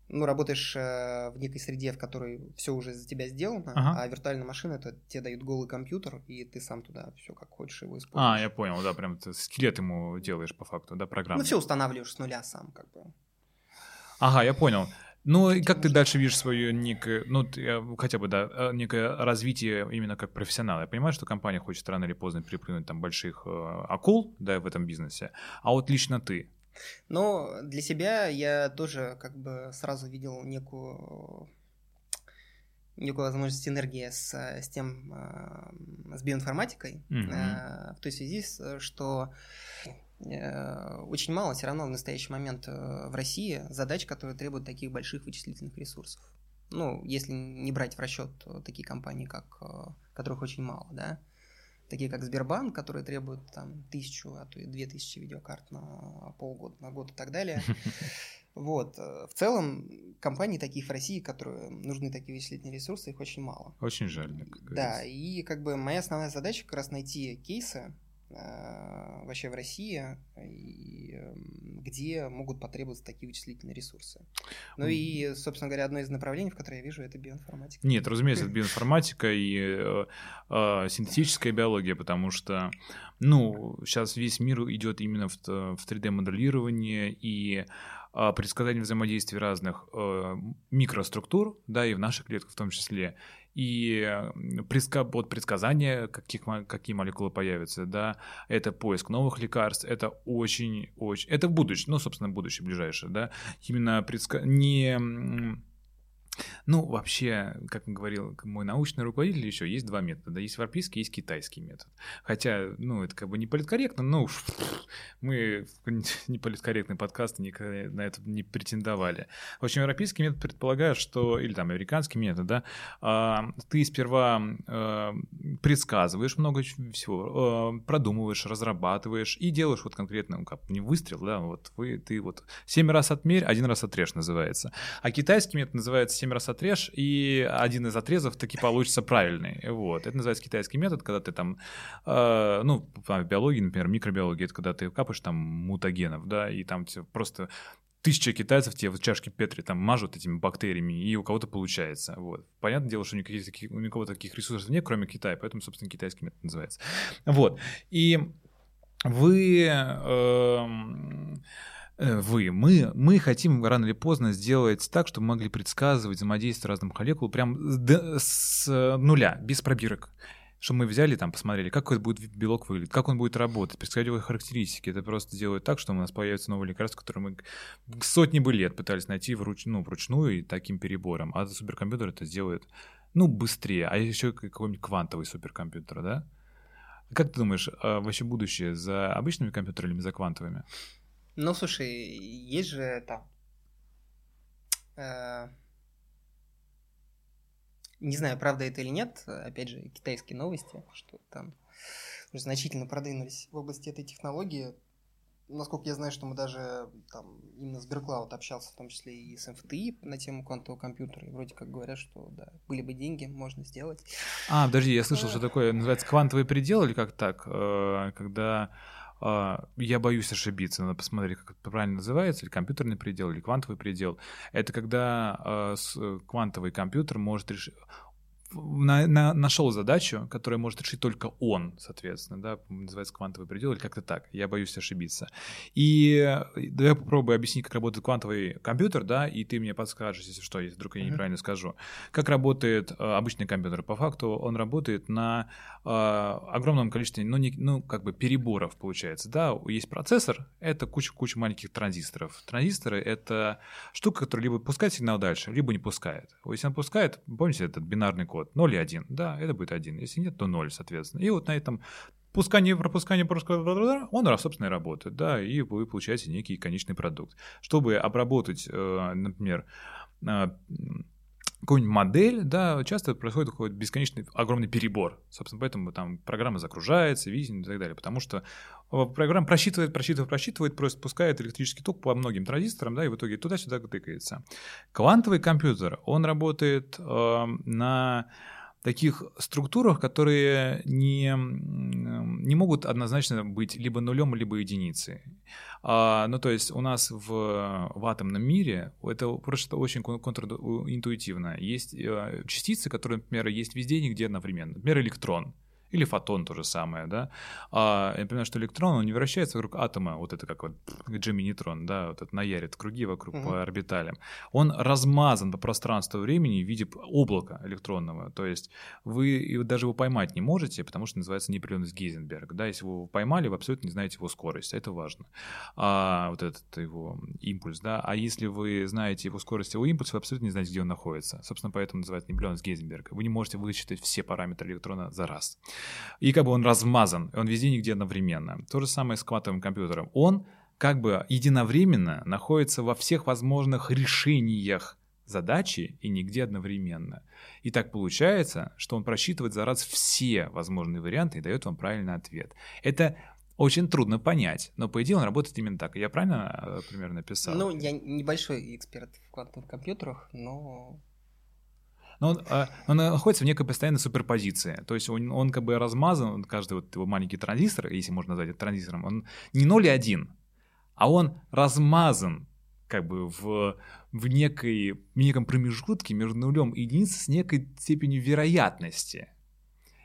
Speaker 2: ну, работаешь э, в некой среде, в которой все уже за тебя сделано, ага. а виртуальная машина это тебе дают голый компьютер, и ты сам туда все как хочешь его используешь.
Speaker 1: А, я понял, да, прям ты скелет ему делаешь по факту, да, программу.
Speaker 2: Ну, все устанавливаешь с нуля сам, как бы.
Speaker 1: Ага, я понял. Ну, и как ты дальше видишь свое некое, ну, хотя бы, да, э, некое развитие именно как профессионала? Я понимаю, что компания хочет рано или поздно переплюнуть там больших э, акул, да, в этом бизнесе, а вот лично ты,
Speaker 2: но для себя я тоже как бы сразу видел некую некую возможность синергии с, с тем, э, с биоинформатикой, mm-hmm. в той связи, что э, очень мало все равно в настоящий момент в России задач, которые требуют таких больших вычислительных ресурсов. Ну, если не брать в расчет такие компании, как, которых очень мало, да такие как Сбербанк, которые требуют там тысячу, а то и две тысячи видеокарт на полгода, на год и так далее. Вот. В целом, компаний таких в России, которые нужны такие вычислительные ресурсы, их очень мало.
Speaker 1: Очень жаль.
Speaker 2: Да, и как бы моя основная задача как раз найти кейсы, вообще в России, и, эм, где могут потребоваться такие вычислительные ресурсы. Ну и, собственно говоря, одно из направлений, в которое я вижу, это биоинформатика.
Speaker 1: Нет, разумеется, это биоинформатика и э, э, синтетическая биология, потому что, ну, сейчас весь мир идет именно в, в 3D-моделирование и э, предсказание взаимодействия разных э, микроструктур, да, и в наших клетках в том числе, и предска вот предсказания, каких, какие молекулы появятся, да, это поиск новых лекарств, это очень-очень, это будущее, ну, собственно, будущее ближайшее, да, именно предска... не ну, вообще, как говорил мой научный руководитель, еще есть два метода. Есть европейский, есть китайский метод. Хотя, ну, это как бы не политкорректно, но уж мы не политкорректный подкаст никогда на это не претендовали. В общем, европейский метод предполагает, что, или там американский метод, да, а, ты сперва а, предсказываешь много всего, а, продумываешь, разрабатываешь и делаешь вот конкретно, ну, как не выстрел, да, вот вы, ты вот семь раз отмерь, один раз отрежь называется. А китайский метод называется семь раз отрежь, и один из отрезов таки получится правильный. Вот. Это называется китайский метод, когда ты там, э, ну, в биологии, например, микробиологии, это когда ты капаешь там мутагенов, да, и там просто тысяча китайцев тебе в чашке Петри там мажут этими бактериями, и у кого-то получается. Вот. Понятное дело, что никаких, у никого таких ресурсов нет, кроме Китая, поэтому, собственно, китайский метод называется. Вот. И вы... Э, вы, мы, мы хотим рано или поздно сделать так, чтобы могли предсказывать взаимодействие разных молекул прям с нуля, без пробирок. что мы взяли там, посмотрели, как этот будет белок выглядеть, как он будет работать, предсказать его характеристики. Это просто делает так, что у нас появится новое лекарство, которое мы сотни бы лет пытались найти вруч, ну, вручную и таким перебором. А суперкомпьютер это сделает, ну, быстрее. А еще какой-нибудь квантовый суперкомпьютер, да? Как ты думаешь, а вообще будущее за обычными компьютерами или за квантовыми?
Speaker 2: Ну, слушай, есть же там... Э, не знаю, правда это или нет, опять же, китайские новости, что там значительно продвинулись в области этой технологии. Насколько я знаю, что мы даже там именно с Сберклауд общался, в том числе и с МФТИ на тему квантового компьютера, и вроде как говорят, что да, были бы деньги, можно сделать.
Speaker 1: А, подожди, я слышал, что такое называется квантовый предел или как так, э, когда я боюсь ошибиться, надо посмотреть, как это правильно называется, или компьютерный предел, или квантовый предел. Это когда э, квантовый компьютер может решить на, на, нашел задачу, которую может решить только он, соответственно, да, называется квантовый предел или как-то так. Я боюсь ошибиться. И давай попробую объяснить, как работает квантовый компьютер, да, и ты мне подскажешь, если что, если вдруг я неправильно mm-hmm. скажу. Как работает э, обычный компьютер? По факту он работает на э, огромном количестве, ну, не, ну, как бы переборов, получается, да. Есть процессор, это куча-куча маленьких транзисторов. Транзисторы — это штука, которая либо пускает сигнал дальше, либо не пускает. Если он пускает, помните этот бинарный код? Код. 0 и 1. Да, это будет 1. Если нет, то 0, соответственно. И вот на этом пускание, пропускание, пропускание, он, собственно, и работает, да, и вы получаете некий конечный продукт. Чтобы обработать, э, например, э, какую-нибудь модель, да, часто происходит какой-то бесконечный огромный перебор. Собственно, поэтому там программа загружается, видение и так далее. Потому что э, программа просчитывает, просчитывает, просчитывает, просто пускает электрический ток по многим транзисторам, да, и в итоге туда-сюда тыкается. Квантовый компьютер, он работает э, на таких структурах, которые не, не могут однозначно быть либо нулем, либо единицей. А, ну, то есть у нас в, в атомном мире это просто очень контринтуитивно. Есть э, частицы, которые, например, есть везде нигде одновременно. Например, электрон — или фотон то же самое, да. А, я понимаю, что электрон, он не вращается вокруг атома, вот это как вот Джемини-нейтрон, да, вот это наярит круги вокруг угу. по орбиталям. Он размазан по пространству времени в виде облака электронного. То есть вы даже его поймать не можете, потому что называется неопределенность Гейзенберга. Да, если вы его поймали, вы абсолютно не знаете его скорость. Это важно. А, вот этот его импульс, да. А если вы знаете его скорость, его импульс, вы абсолютно не знаете, где он находится. Собственно, поэтому называется неопределенность Гейзенберга. Вы не можете высчитать все параметры электрона за раз. И как бы он размазан, он везде нигде одновременно. То же самое с квантовым компьютером. Он как бы единовременно находится во всех возможных решениях задачи и нигде одновременно. И так получается, что он просчитывает за раз все возможные варианты и дает вам правильный ответ. Это очень трудно понять, но по идее он работает именно так. Я правильно э, примерно написал?
Speaker 2: Ну, я небольшой эксперт в квантовых компьютерах, но
Speaker 1: но он, а, он находится в некой постоянной суперпозиции. То есть он, он как бы размазан, каждый вот его маленький транзистор, если можно назвать это транзистором, он не 0 и 1, а он размазан как бы в, в, некой, в неком промежутке между нулем и единицей с некой степенью вероятности.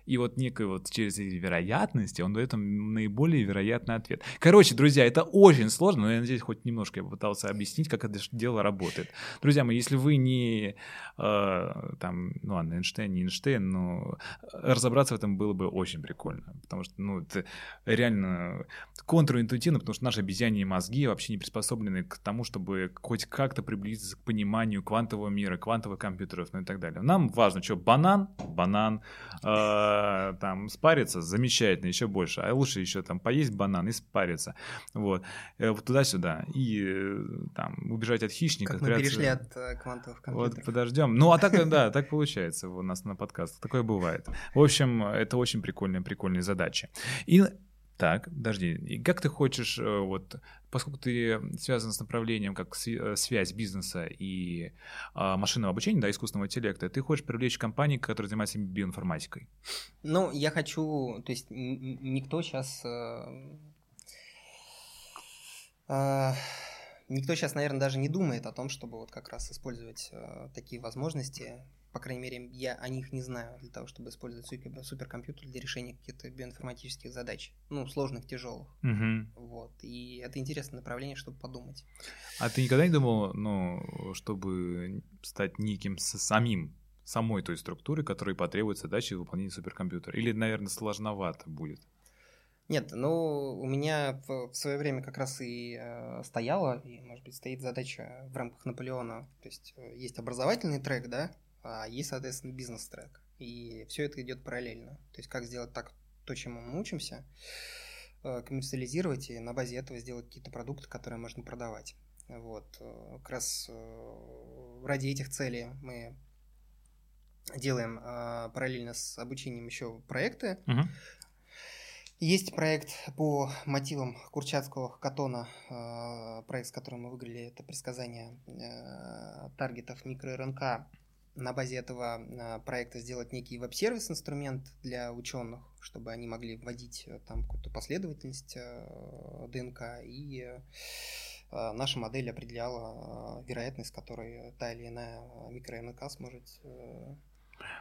Speaker 1: И вот некой вот через эти вероятности он дает им наиболее вероятный ответ. Короче, друзья, это очень сложно, но я надеюсь, хоть немножко я попытался объяснить, как это дело работает. Друзья мои, если вы не э, там, ну ладно, Эйнштейн, не Эйнштейн, но разобраться в этом было бы очень прикольно, потому что, ну, это реально контринтуитивно, потому что наши обезьяньи мозги вообще не приспособлены к тому, чтобы хоть как-то приблизиться к пониманию квантового мира, квантовых компьютеров, ну и так далее. Нам важно, что банан, банан, э, Э, там спариться, замечательно, еще больше. А лучше еще там поесть банан и спариться. Вот. Э, вот туда-сюда. И э, там убежать от хищника.
Speaker 2: Как мы перешли от квантовых
Speaker 1: компьютеров. Вот, подождем. Ну, а так, да, так получается у нас на подкастах. Такое бывает. В общем, это очень прикольные, прикольные задачи. И так, подожди, и как ты хочешь, вот, поскольку ты связан с направлением как связь бизнеса и а, машинного обучения, да, искусственного интеллекта, ты хочешь привлечь компании, которые занимаются биоинформатикой?
Speaker 2: Ну, я хочу, то есть никто сейчас... Э, э, никто сейчас, наверное, даже не думает о том, чтобы вот как раз использовать э, такие возможности по крайней мере, я о них не знаю для того, чтобы использовать супер, суперкомпьютер для решения каких-то биоинформатических задач, ну, сложных, тяжелых.
Speaker 1: Угу.
Speaker 2: Вот. И это интересное направление, чтобы подумать.
Speaker 1: А ты никогда не думал, ну, чтобы стать неким самим самой той структуры, которой потребует задачи выполнения суперкомпьютера? Или, наверное, сложновато будет?
Speaker 2: Нет, ну, у меня в, в свое время как раз и э, стояла, и, может быть, стоит задача в рамках Наполеона. То есть э, есть образовательный трек, да, есть, соответственно, бизнес-трек. И все это идет параллельно. То есть как сделать так, то, чему мы учимся, э, коммерциализировать и на базе этого сделать какие-то продукты, которые можно продавать. Вот. Э, как раз э, ради этих целей мы делаем параллельно с обучением еще проекты.
Speaker 1: Угу.
Speaker 2: Есть проект по мотивам Курчатского катона, э, проект, с которым мы выиграли, это предсказание таргетов микро-РНК. На базе этого э, проекта сделать некий веб-сервис, инструмент для ученых, чтобы они могли вводить там какую-то последовательность ДНК. И наша модель определяла вероятность, которой та или иная микро-РНК сможет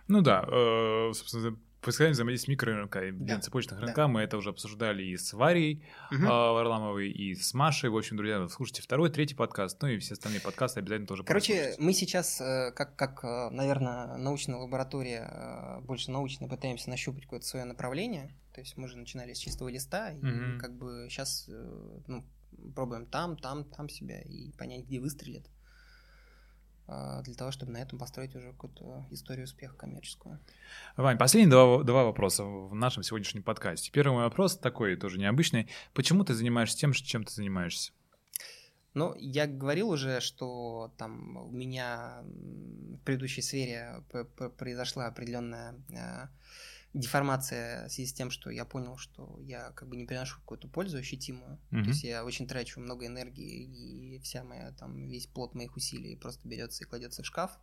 Speaker 1: ну да, э, собственно, предсказание взаимодействия микро-РНК и да. цепочных РНК, да. мы это уже обсуждали и с Варей угу. Варламовой, и с Машей. В общем, друзья, слушайте второй, третий подкаст, ну и все остальные подкасты обязательно тоже
Speaker 2: Короче, мы сейчас, э, как, как, э, наверное, научная лаборатория, больше научно пытаемся нащупать какое-то свое направление. То есть мы же начинали с чистого листа, и угу. как бы сейчас ну, пробуем там, там, там себя и понять, где выстрелит. А, для того, чтобы на этом построить уже какую-то историю успеха коммерческую.
Speaker 1: Вань, последние два, два вопроса в нашем сегодняшнем подкасте. Первый мой вопрос такой, тоже необычный. Почему ты занимаешься тем, чем ты занимаешься?
Speaker 2: Ну, я говорил уже, что там у меня в предыдущей сфере произошла определенная а, деформация в связи с тем, что я понял, что я как бы не приношу какую-то пользу ощутимую. Mm-hmm. То есть я очень трачу много энергии, и вся моя там весь плод моих усилий просто берется и кладется в шкаф.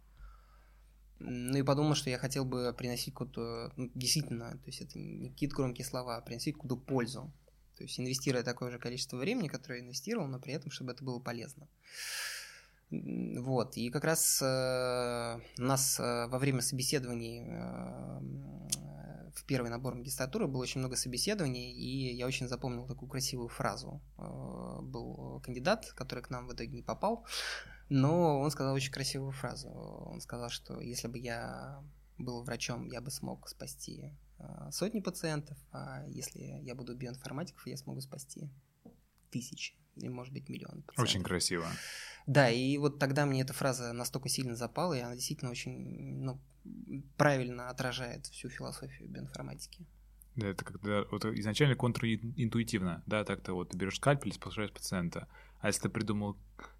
Speaker 2: Ну и подумал, что я хотел бы приносить какую-то, ну, действительно, то есть это не какие-то громкие слова, а приносить какую-то пользу. То есть инвестируя такое же количество времени, которое я инвестировал, но при этом, чтобы это было полезно. Вот, и как раз э, нас э, во время собеседований э, в первый набор магистратуры было очень много собеседований, и я очень запомнил такую красивую фразу. Э, был кандидат, который к нам в итоге не попал, но он сказал очень красивую фразу. Он сказал, что если бы я был врачом, я бы смог спасти сотни пациентов, а если я буду биоинформатиком, я смогу спасти тысячи или, может быть, миллион пациентов.
Speaker 1: Очень красиво.
Speaker 2: Да, и вот тогда мне эта фраза настолько сильно запала, и она действительно очень ну, правильно отражает всю философию биоинформатики.
Speaker 1: Да, это когда вот изначально контринтуитивно, да, так-то вот ты берешь скальпель и спасаешь пациента. А если ты придумал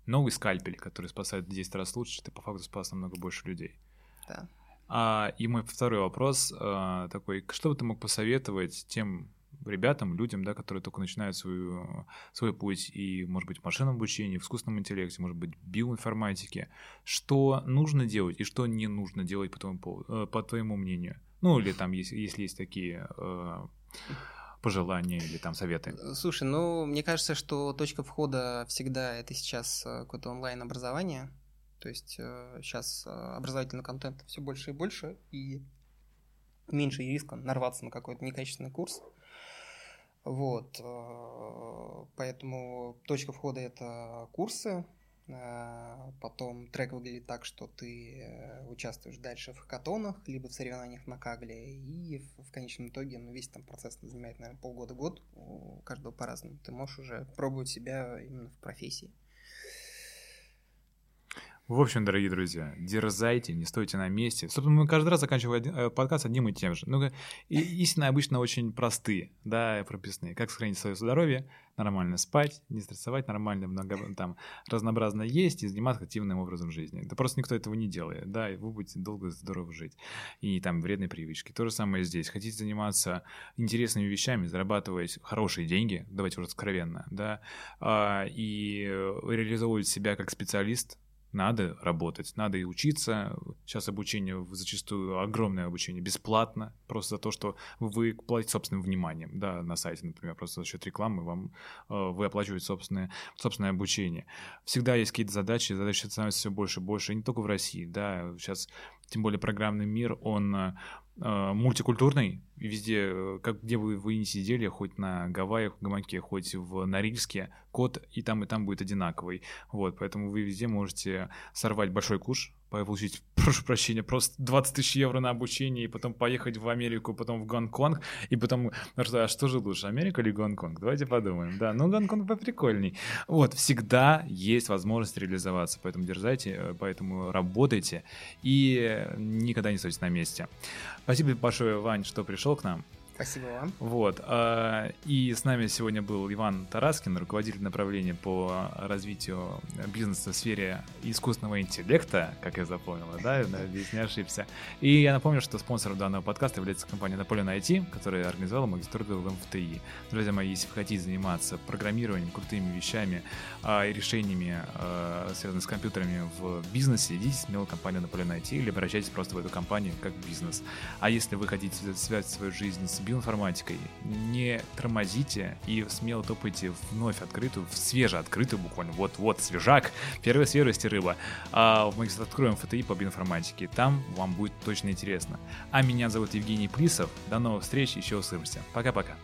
Speaker 1: новый скальпель, который спасает в 10 раз лучше, ты по факту спас намного больше людей.
Speaker 2: Да.
Speaker 1: А, и мой второй вопрос а, такой, что бы ты мог посоветовать тем ребятам, людям, да, которые только начинают свою, свой путь и, может быть, в машинном обучении, в искусственном интеллекте, может быть, в биоинформатике, что нужно делать и что не нужно делать по твоему, э, по твоему мнению? Ну, или там, если, если есть такие э, пожелания или там советы?
Speaker 2: Слушай, ну, мне кажется, что точка входа всегда это сейчас э, какое-то онлайн-образование. То есть сейчас образовательный контент все больше и больше, и меньше риска нарваться на какой-то некачественный курс. Вот, э, поэтому точка входа это курсы, э, потом трек выглядит так, что ты э, участвуешь дальше в хакатонах, либо в соревнованиях на Кагле, и в, конечном итоге ну, весь там процесс занимает, наверное, полгода-год, у каждого по-разному. Ты можешь уже пробовать себя именно в профессии.
Speaker 1: В общем, дорогие друзья, дерзайте, не стойте на месте. Собственно, мы каждый раз заканчиваем один, э, подкаст одним и тем же. Ну, и, истины обычно очень простые, да, прописные. Как сохранить свое здоровье, нормально спать, не стрессовать, нормально много, там, разнообразно есть и заниматься активным образом жизни. Да просто никто этого не делает, да, и вы будете долго здорово жить. И там вредные привычки. То же самое здесь. Хотите заниматься интересными вещами, зарабатывать хорошие деньги, давайте уже откровенно, да, а, и реализовывать себя как специалист, надо работать, надо и учиться. Сейчас обучение зачастую огромное обучение, бесплатно, просто за то, что вы платите собственным вниманием, да, на сайте, например, просто за счет рекламы вам, э, вы оплачиваете собственное, собственное обучение. Всегда есть какие-то задачи, задачи становятся все больше и больше, и не только в России, да, сейчас, тем более программный мир, он э, мультикультурный. Везде, э, как где бы вы ни сидели, хоть на Гавайях, гамаке, хоть в Норильске, код и там, и там будет одинаковый. Вот, поэтому вы везде можете сорвать большой куш, получить, прошу прощения, просто 20 тысяч евро на обучение, и потом поехать в Америку, потом в Гонконг, и потом, ну что, а что же лучше, Америка или Гонконг? Давайте подумаем. Да, ну Гонконг поприкольней. Вот, всегда есть возможность реализоваться, поэтому дерзайте, э, поэтому работайте, и никогда не стойте на месте. Спасибо большое, Вань, что пришел к нам.
Speaker 2: Спасибо вам.
Speaker 1: Вот. А, и с нами сегодня был Иван Тараскин, руководитель направления по развитию бизнеса в сфере искусственного интеллекта, как я запомнил, да, здесь не ошибся. И я напомню, что спонсором данного подкаста является компания Napoleon IT, которая организовала магистратуру в МФТИ. Друзья мои, если вы хотите заниматься программированием, крутыми вещами а, и решениями, а, связанными с компьютерами в бизнесе, идите смело в компанию Napoleon IT или обращайтесь просто в эту компанию как бизнес. А если вы хотите связать свою жизнь с биоинформатикой. Не тормозите и смело топайте вновь открытую, в свежеоткрытую буквально, вот-вот, свежак, первая свежесть рыба. А мы откроем ФТИ по биоинформатике, там вам будет точно интересно. А меня зовут Евгений Плисов, до новых встреч, еще услышимся. Пока-пока.